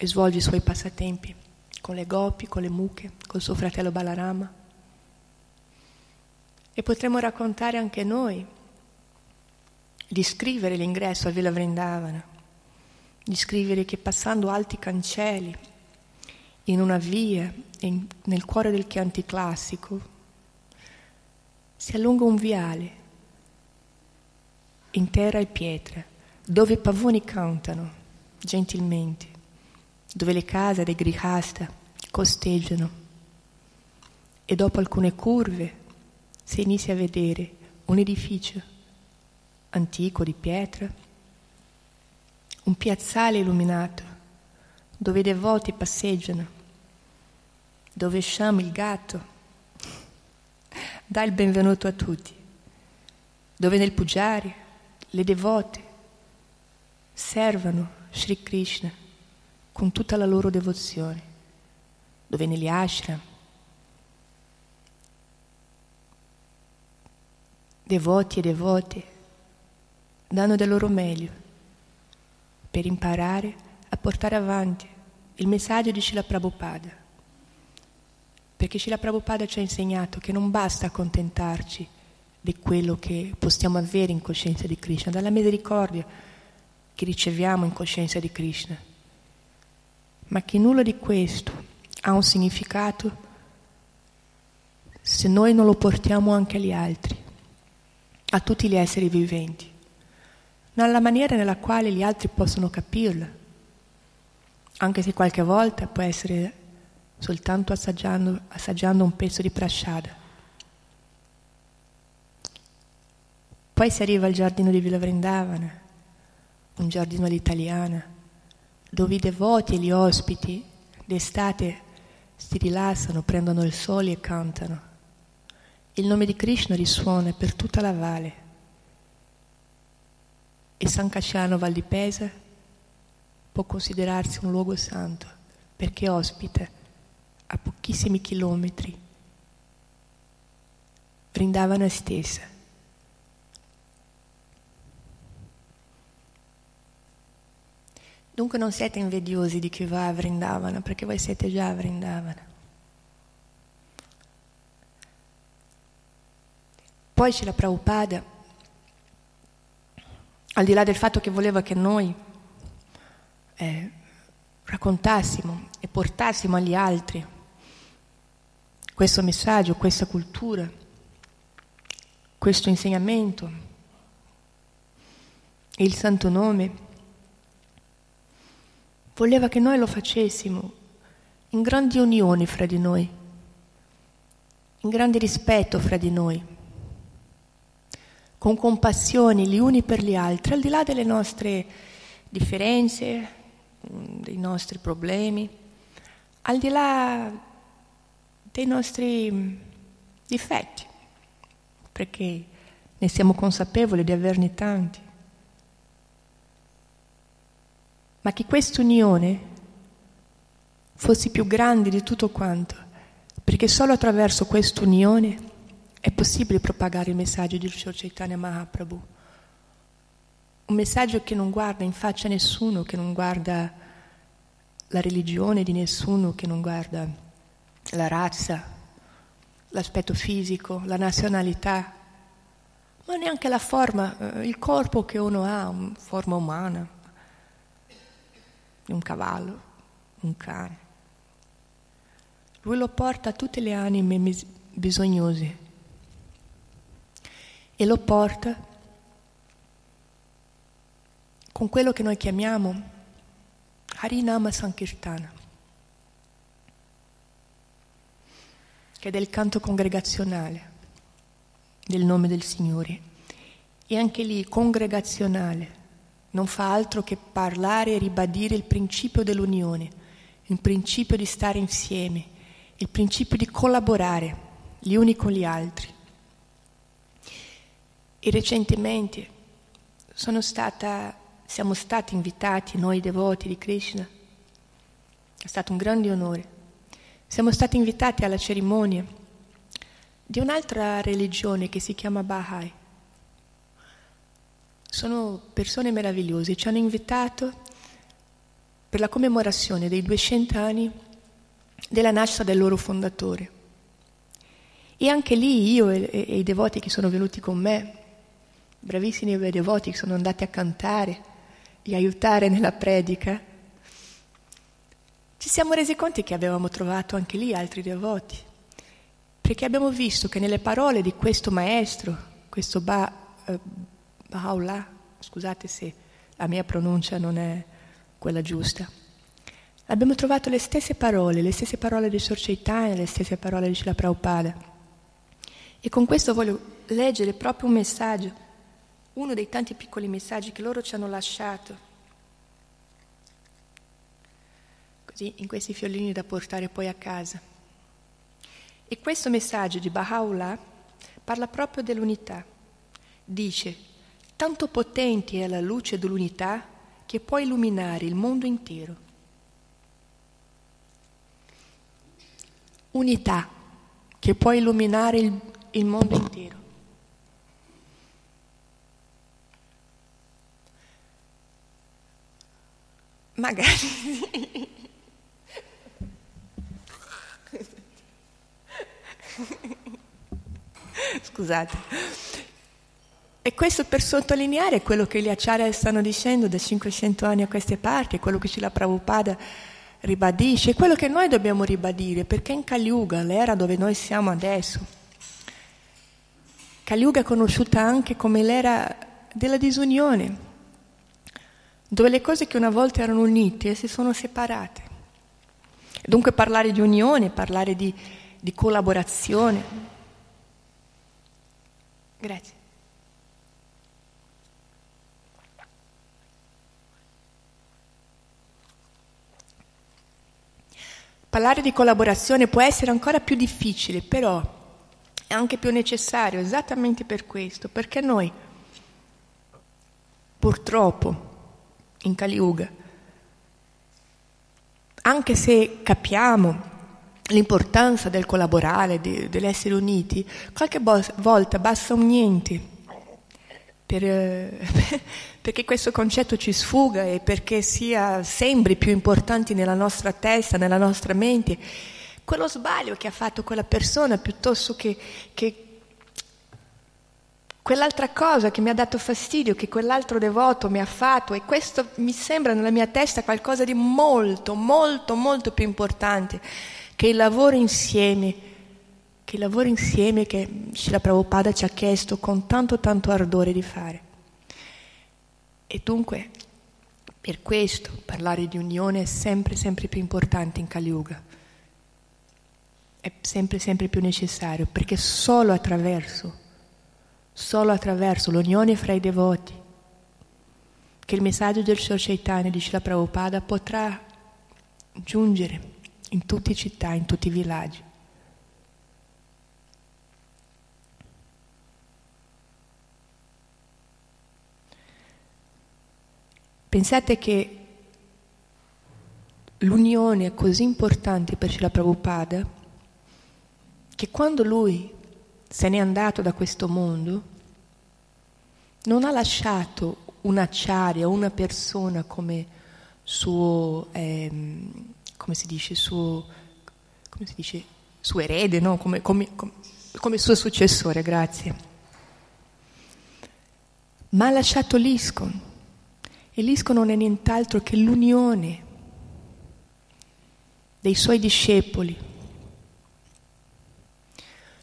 svolge i suoi passatempi con le gopi, con le mucche, col suo fratello Balarama e potremmo raccontare anche noi di scrivere l'ingresso a Villa Vrindavana, di scrivere che passando alti cancelli in una via in, nel cuore del Chianti classico si allunga un viale in terra e pietra dove i pavoni cantano gentilmente, dove le case dei grihasta costeggiano. E dopo alcune curve si inizia a vedere un edificio antico di pietra, un piazzale illuminato dove i devoti passeggiano, dove Sham il gatto dà il benvenuto a tutti, dove nel pugiare le devote servono Sri Krishna con tutta la loro devozione, dove negli ashram devoti e devote danno del loro meglio per imparare a portare avanti il messaggio di Srila Prabhupada. Perché Srila Prabhupada ci ha insegnato che non basta accontentarci di quello che possiamo avere in coscienza di Krishna, dalla misericordia che riceviamo in coscienza di Krishna, ma che nulla di questo ha un significato se noi non lo portiamo anche agli altri a tutti gli esseri viventi, nella maniera nella quale gli altri possono capirla, anche se qualche volta può essere soltanto assaggiando, assaggiando un pezzo di prasciada. poi si arriva al giardino di Villa Vrindavana, un giardino all'italiana, dove i devoti e gli ospiti d'estate si rilassano, prendono il sole e cantano. Il nome di Krishna risuona per tutta la valle. E San Casciano Val di Pesa può considerarsi un luogo santo perché ospita a pochissimi chilometri Vrindavana stessa. Dunque non siete invidiosi di chi va a Vrindavana, perché voi siete già a Vrindavana. Poi c'è la Prabhupada, al di là del fatto che voleva che noi eh, raccontassimo e portassimo agli altri questo messaggio, questa cultura, questo insegnamento, il santo nome, voleva che noi lo facessimo in grandi unioni fra di noi, in grande rispetto fra di noi, con compassione gli uni per gli altri, al di là delle nostre differenze, dei nostri problemi, al di là dei nostri difetti, perché ne siamo consapevoli di averne tanti. ma che questa unione fosse più grande di tutto quanto, perché solo attraverso questa unione è possibile propagare il messaggio di Sri Chaitanya Mahaprabhu. Un messaggio che non guarda in faccia a nessuno, che non guarda la religione di nessuno, che non guarda la razza, l'aspetto fisico, la nazionalità, ma neanche la forma, eh, il corpo che uno ha, forma umana, un cavallo, un cane. Lui lo porta a tutte le anime bisognose e lo porta con quello che noi chiamiamo Harinama Sankirtana, che è del canto congregazionale del nome del Signore. E anche lì congregazionale non fa altro che parlare e ribadire il principio dell'unione, il principio di stare insieme, il principio di collaborare gli uni con gli altri. E recentemente stata, siamo stati invitati, noi devoti di Krishna, è stato un grande onore, siamo stati invitati alla cerimonia di un'altra religione che si chiama Baha'i. Sono persone meravigliose, ci hanno invitato per la commemorazione dei 200 anni della nascita del loro fondatore. E anche lì io e, e, e i devoti che sono venuti con me, bravissimi devoti che sono andati a cantare e aiutare nella predica, ci siamo resi conto che avevamo trovato anche lì altri devoti, perché abbiamo visto che nelle parole di questo maestro, questo ba, eh, Baha'u'llah, scusate se la mia pronuncia non è quella giusta, abbiamo trovato le stesse parole, le stesse parole di Sor Chaitanya, le stesse parole di Srila Prabhupada. E con questo voglio leggere proprio un messaggio, uno dei tanti piccoli messaggi che loro ci hanno lasciato, così in questi fiolini da portare poi a casa. E questo messaggio di Baha'u'llah parla proprio dell'unità. Dice, tanto potente è la luce dell'unità che può illuminare il mondo intero. Unità che può illuminare il, il mondo intero. Magari. Scusate. E questo per sottolineare quello che gli acciari stanno dicendo da 500 anni a queste parti, quello che la Prabhupada ribadisce, quello che noi dobbiamo ribadire, perché in Kali Yuga, l'era dove noi siamo adesso, Kali Yuga è conosciuta anche come l'era della disunione, dove le cose che una volta erano unite si sono separate. Dunque parlare di unione, parlare di, di collaborazione. Grazie. Parlare di collaborazione può essere ancora più difficile, però è anche più necessario esattamente per questo, perché noi purtroppo in Kali Yuga, anche se capiamo l'importanza del collaborare, di, dell'essere uniti, qualche volta basta un niente per, eh, perché questo concetto ci sfuga e perché sia sempre più importante nella nostra testa, nella nostra mente, quello sbaglio che ha fatto quella persona piuttosto che, che quell'altra cosa che mi ha dato fastidio, che quell'altro devoto mi ha fatto e questo mi sembra nella mia testa qualcosa di molto, molto, molto più importante che il lavoro insieme, che il lavoro insieme che Srila Prabhupada ci ha chiesto con tanto tanto ardore di fare. E dunque, per questo parlare di unione è sempre, sempre più importante in Kali Yuga. È sempre, sempre più necessario, perché solo attraverso, solo attraverso l'unione fra i devoti, che il messaggio del Sri Chaitanya di Srila Prabhupada potrà giungere in tutte le città, in tutti i villaggi. Pensate che l'unione è così importante per Srila Prabhupada che quando lui se n'è andato da questo mondo non ha lasciato un'acciaria, una persona come suo, ehm, come si dice, suo, come si dice, suo erede, no? come, come, come suo successore, grazie. Ma ha lasciato l'ISCON e l'ISCO non è nient'altro che l'unione dei suoi discepoli.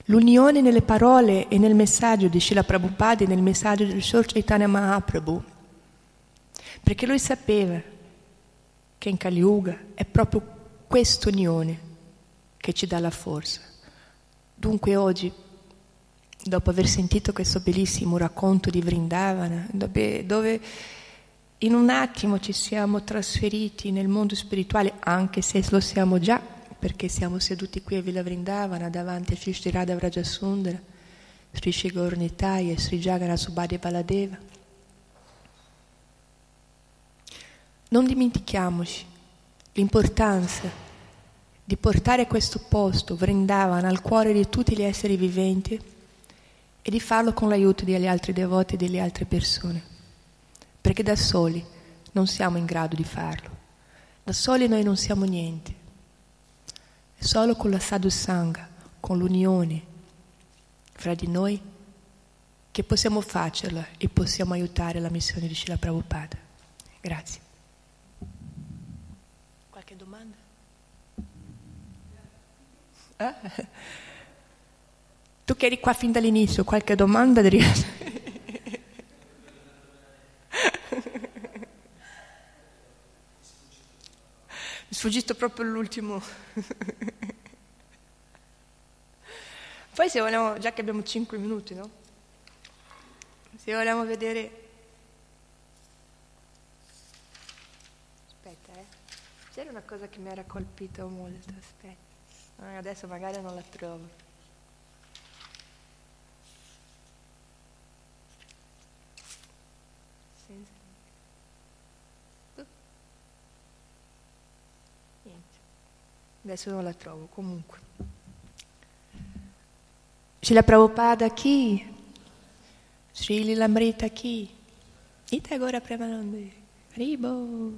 L'unione nelle parole e nel messaggio di Srila Prabhupada e nel messaggio del Sri Chaitanya Mahaprabhu. Perché lui sapeva che in Kali Yuga è proprio questa unione che ci dà la forza. Dunque oggi, dopo aver sentito questo bellissimo racconto di Vrindavana, dove, dove in un attimo ci siamo trasferiti nel mondo spirituale, anche se lo siamo già, perché siamo seduti qui a Villa Vrindavana davanti a Sri Radha Vrajasundara, Sri Shigornitai e Sri Jagannath Baladeva. Non dimentichiamoci l'importanza di portare questo posto, Vrindavana, al cuore di tutti gli esseri viventi e di farlo con l'aiuto degli altri devoti e delle altre persone perché da soli non siamo in grado di farlo. Da soli noi non siamo niente. Solo con la sadhu sangha, con l'unione fra di noi, che possiamo farcela e possiamo aiutare la missione di Srila Prabhupada. Grazie. Qualche domanda? Eh? Tu che eri qua fin dall'inizio, qualche domanda? Mi sfuggito proprio l'ultimo. Poi se vogliamo, già che abbiamo 5 minuti, no? Se vogliamo vedere... Aspetta, eh. C'era una cosa che mi era colpito molto, aspetta. adesso magari non la trovo. Senza... Adesso non la trovo, comunque. Srila Prabhupada chi? Sri Lilamrita chi? Ita agora Premanande. Ribo.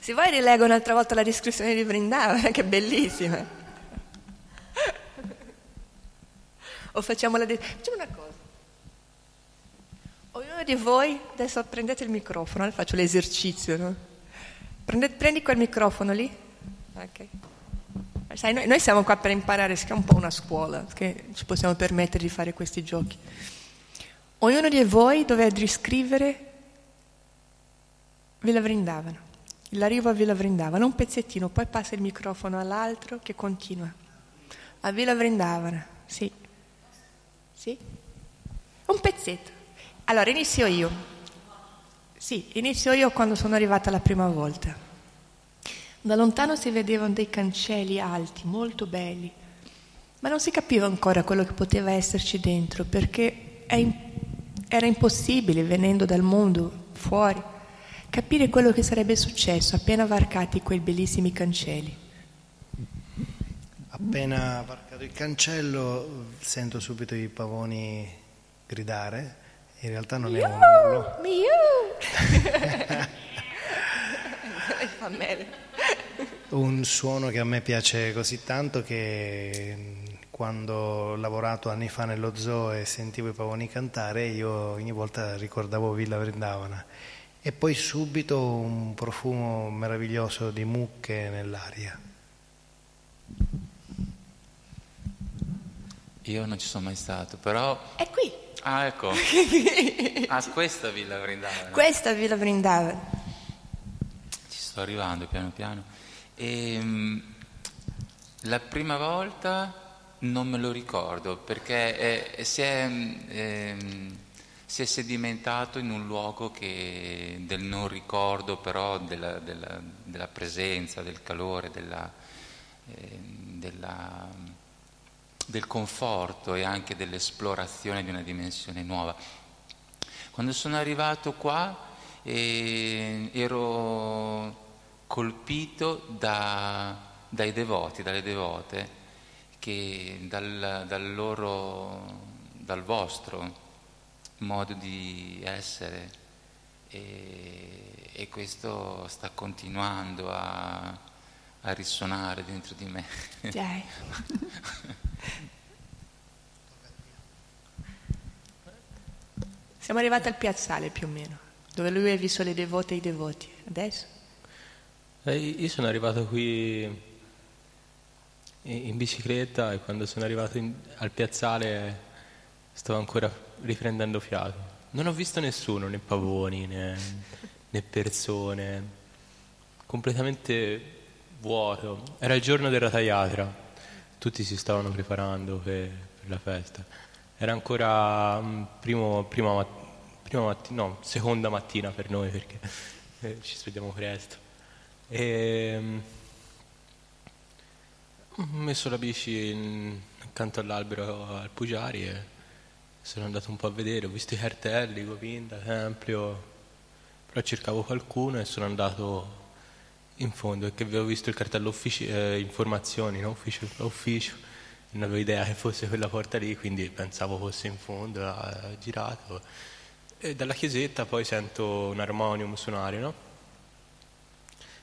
Se vuoi rileggo un'altra volta la descrizione di Vrindavana, che bellissima. O facciamo la... Facciamo una cosa. Ognuno di voi, adesso prendete il microfono, eh, faccio l'esercizio, no? Prendete, prendi quel microfono lì. Ok. Sai, noi, noi, siamo qua per imparare, è un po' una scuola, che ci possiamo permettere di fare questi giochi. Ognuno di voi doveva riscrivere Villa Vrindavana, l'arrivo a Villa Vrindavana, un pezzettino, poi passa il microfono all'altro che continua. A Villa Vrindavana, sì. Sì? Un pezzetto. Allora, inizio io. Sì, inizio io quando sono arrivata la prima volta. Da lontano si vedevano dei cancelli alti, molto belli, ma non si capiva ancora quello che poteva esserci dentro, perché era impossibile, venendo dal mondo fuori, capire quello che sarebbe successo appena varcati quei bellissimi cancelli. Appena varcato il cancello sento subito i pavoni gridare, in realtà non è un urlo. un suono che a me piace così tanto che quando ho lavorato anni fa nello zoo e sentivo i pavoni cantare io ogni volta ricordavo Villa Vrindavana. E poi subito un profumo meraviglioso di mucche nell'aria. Io non ci sono mai stato, però... È qui. Ah, ecco. ah, questa Villa Vrindavana. Questa Villa Vrindavana. Ci sto arrivando piano piano. E, ehm, la prima volta non me lo ricordo perché è, si, è, è, si, è, sedimentato in un luogo che, del non ricordo, però della, della, della presenza, del calore, della, eh, della del conforto e anche dell'esplorazione di una dimensione nuova. Quando sono arrivato qua eh, ero colpito da, dai devoti, dalle devote, che dal, dal, loro, dal vostro modo di essere e, e questo sta continuando a, a risuonare dentro di me. Dai. Siamo arrivati al piazzale più o meno, dove lui ha visto le devote e i devoti. Adesso? Eh, io sono arrivato qui in bicicletta e quando sono arrivato in, al piazzale stavo ancora riprendendo fiato. Non ho visto nessuno, né pavoni, né, né persone, completamente vuoto. Era il giorno del Ratayatra tutti si stavano preparando per, per la festa. Era ancora um, primo, prima, prima mattina, no, seconda mattina per noi perché eh, ci svegliamo presto. E, um, ho messo la bici in, accanto all'albero al Pugiari e sono andato un po' a vedere, ho visto i cartelli, Govinda, Tempio, però cercavo qualcuno e sono andato in fondo è che avevo visto il cartello uffici- eh, informazioni, no? ufficio, ufficio, non avevo idea che fosse quella porta lì, quindi pensavo fosse in fondo, ha girato. E dalla chiesetta poi sento un armonium suonare, no?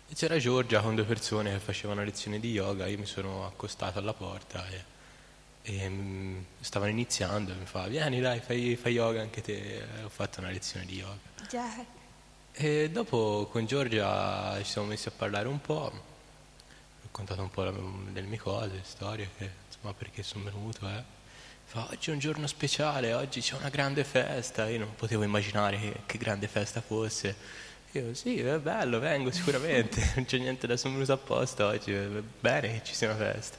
E c'era Giorgia con due persone che facevano lezioni di yoga, io mi sono accostato alla porta e, e mm, stavano iniziando e mi fa vieni dai fai, fai yoga anche te, ho fatto una lezione di yoga. Già. E dopo con Giorgia ci siamo messi a parlare un po', ho raccontato un po' delle mie cose, storie, che, insomma perché sono venuto. Eh. Fa, oggi è un giorno speciale, oggi c'è una grande festa, io non potevo immaginare che, che grande festa fosse. Io sì, è bello, vengo sicuramente, non c'è niente da sono venuto apposta oggi, è bene che ci sia una festa.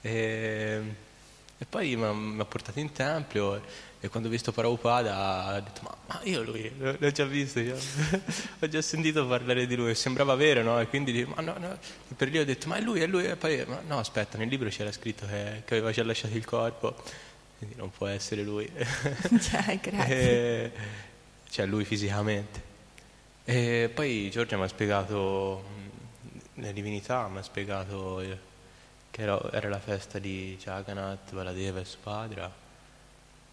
E, e poi mi ha portato in tempio e quando ho visto Prabhupada ho detto ma, ma io lui l'ho già visto, io, ho già sentito parlare di lui, sembrava vero, no? E quindi ma no, no. E per lì ho detto ma è lui, è lui, e poi ma no aspetta, nel libro c'era scritto che, che aveva già lasciato il corpo, quindi non può essere lui. Cioè, grazie. E, cioè lui fisicamente. E poi Giorgia mi ha spiegato le divinità, mi ha spiegato che era, era la festa di Jagannath, Baladeva e Spadra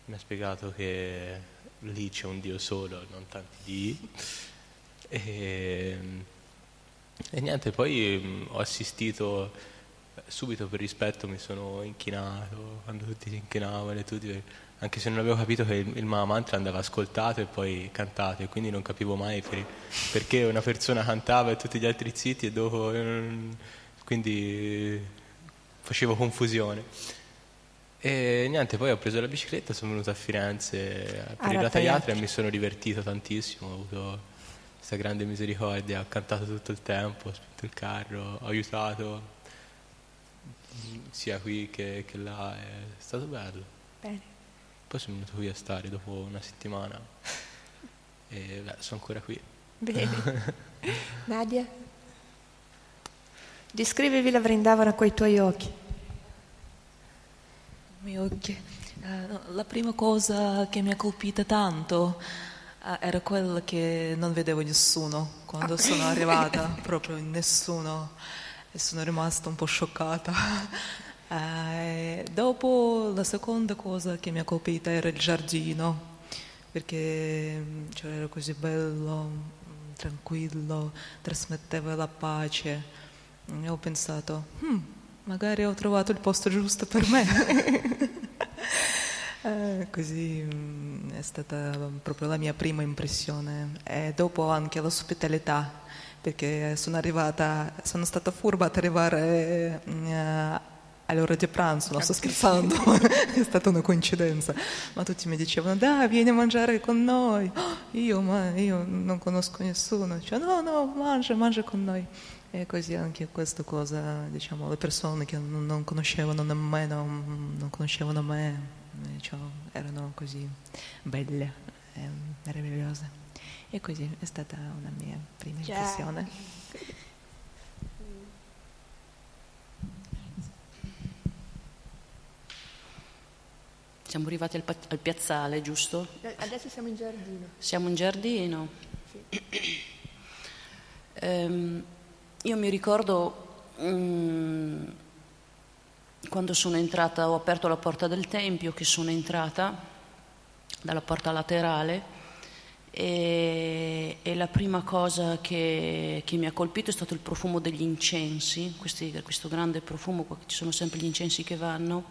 mi ha spiegato che lì c'è un Dio solo, non tanti Dii. E, e niente, poi mm, ho assistito subito per rispetto, mi sono inchinato quando tutti si inchinavano, tutti, anche se non avevo capito che il, il Mahamantra andava ascoltato e poi cantato, e quindi non capivo mai per, perché una persona cantava e tutti gli altri zitti e dopo. Quindi facevo confusione. E niente, poi ho preso la bicicletta, sono venuto a Firenze per il Rataiatra e mi sono divertito tantissimo, ho avuto questa grande misericordia, ho cantato tutto il tempo, ho spinto il carro, ho aiutato. sia qui che, che là, è stato bello. Bene. Poi sono venuto qui a stare dopo una settimana e beh, sono ancora qui. Bene. Nadia? Descrivi Villa Vrindavana coi tuoi occhi. I miei occhi. Eh, no, la prima cosa che mi ha colpita tanto eh, era quella che non vedevo nessuno quando sono arrivata, proprio nessuno, e sono rimasta un po' scioccata. Eh, dopo la seconda cosa che mi ha colpita era il giardino, perché mm, cioè, era così bello, mm, tranquillo, trasmetteva la pace. E ho pensato, "Hmm, magari ho trovato il posto giusto per me. Eh, così mm, è stata proprio la mia prima impressione. E dopo anche l'ospitalità, perché sono arrivata, sono stata furba ad arrivare eh, all'ora di pranzo, non sto scherzando, è stata una coincidenza. Ma tutti mi dicevano, dai, vieni a mangiare con noi. Io, ma io non conosco nessuno. Cioè, no, no, mangia, mangia con noi. E così anche questa cosa, diciamo, le persone che non, conoscevano nemmeno, non conoscevano me, diciamo, erano così belle, e meravigliose. E così è stata una mia prima Già. impressione. Siamo arrivati al, al piazzale, giusto? Adesso siamo in giardino. Siamo in giardino. Ehm, io mi ricordo mm, quando sono entrata, ho aperto la porta del tempio, che sono entrata dalla porta laterale e, e la prima cosa che, che mi ha colpito è stato il profumo degli incensi, questi- questo grande profumo, qua ci sono sempre gli incensi che vanno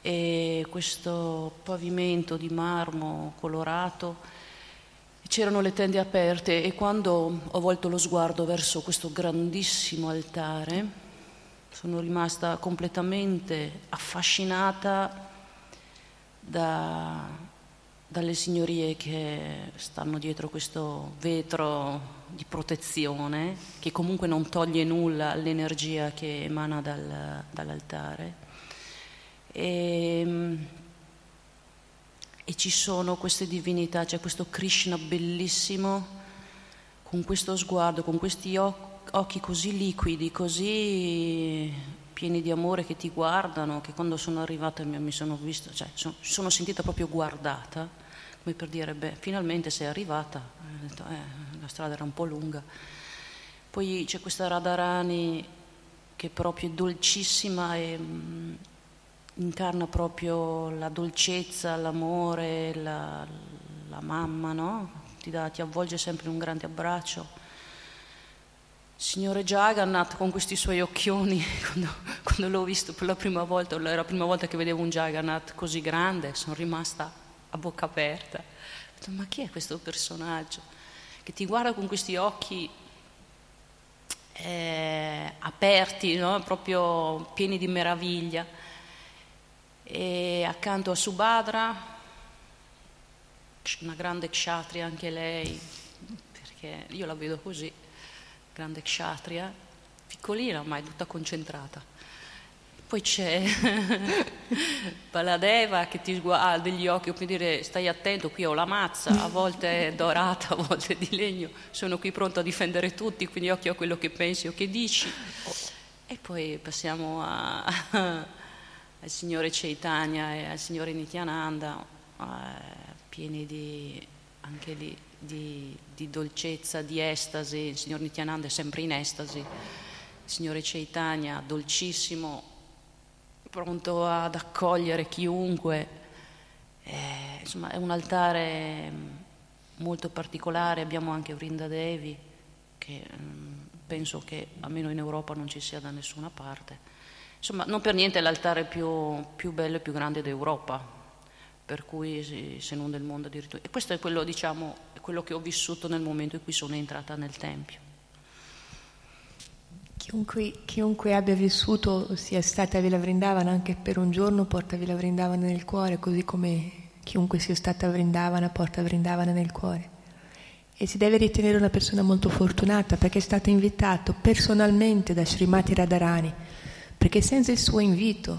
e questo pavimento di marmo colorato. C'erano le tende aperte e quando ho volto lo sguardo verso questo grandissimo altare sono rimasta completamente affascinata da- dalle signorie che stanno dietro questo vetro di protezione che comunque non toglie nulla all'energia che emana dal- dall'altare. E, e ci sono queste divinità, c'è questo Krishna bellissimo con questo sguardo, con questi oc- occhi così liquidi, così pieni di amore che ti guardano, che quando sono arrivata mi, sono vista, cioè sono, sono sentita proprio guardata, come per dire, beh, finalmente sei arrivata, detto, eh, la strada era un po' lunga. Poi c'è questa Radharani che proprio è dolcissima e mm, incarna proprio la dolcezza, l'amore, la, la mamma, no? Ti, dà- ti avvolge sempre in un grande abbraccio. Signore Jagannath con questi suoi occhioni, quando, quando l'ho visto per la prima volta, era la prima volta che vedevo un Jagannath così grande, sono rimasta a bocca aperta. Ma chi è questo personaggio? Che ti guarda con questi occhi eh, aperti, no? proprio pieni di meraviglia. E accanto a Subhadra, una grande kshatriya anche lei, perché io la vedo così, grande kshatriya, piccolina ma è tutta concentrata. Poi c'è Baladeva che ti guarda, ha degli occhi, come dire, stai attento, qui ho la mazza, a volte è dorata, a volte è di legno, sono qui pronto a difendere tutti, quindi occhio a quello che pensi o che dici. E poi passiamo a- al signore Chaitanya e al signore Nityananda, eh, pieni di, anche di, di- di dolcezza, di estasi. Il signor Nityananda è sempre in estasi, il signore Chaitanya dolcissimo, pronto ad accogliere chiunque. Eh, insomma, è un altare mm, molto particolare. Abbiamo anche Vrindadevi, che mm, penso che almeno in Europa non ci sia da nessuna parte. Insomma, non per niente è l'altare più, più bello e più grande d'Europa, per cui se non del mondo addirittura. E questo è quello, diciamo, quello che ho vissuto nel momento in cui sono entrata nel Tempio. Chiunque, chiunque abbia vissuto sia stata a Villa Vrindavana anche per un giorno porta Villa Vrindavana nel cuore, così come chiunque sia stata a Vrindavana porta Vrindavana nel cuore. E si deve ritenere una persona molto fortunata perché è stato invitato personalmente da Srimati Radharani perché senza il suo invito,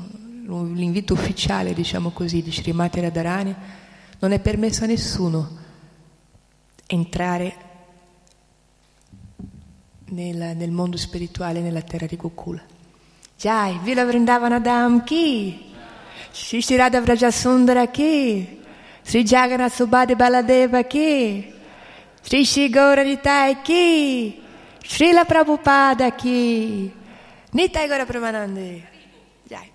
l'invito ufficiale, diciamo così, di Srimati Radharani, non è permesso a nessuno entrare nel, nel mondo spirituale, nella terra di Gokula. Jai, Vila Vrindavana Dham Ki, Radha Vrajasundara Ki, Sri Jagannath Subhade Baladeva Ki, Sri Shri Gauranitai Ki, Srila Prabhupada Ki, Nitai Gora Premanande. Jai.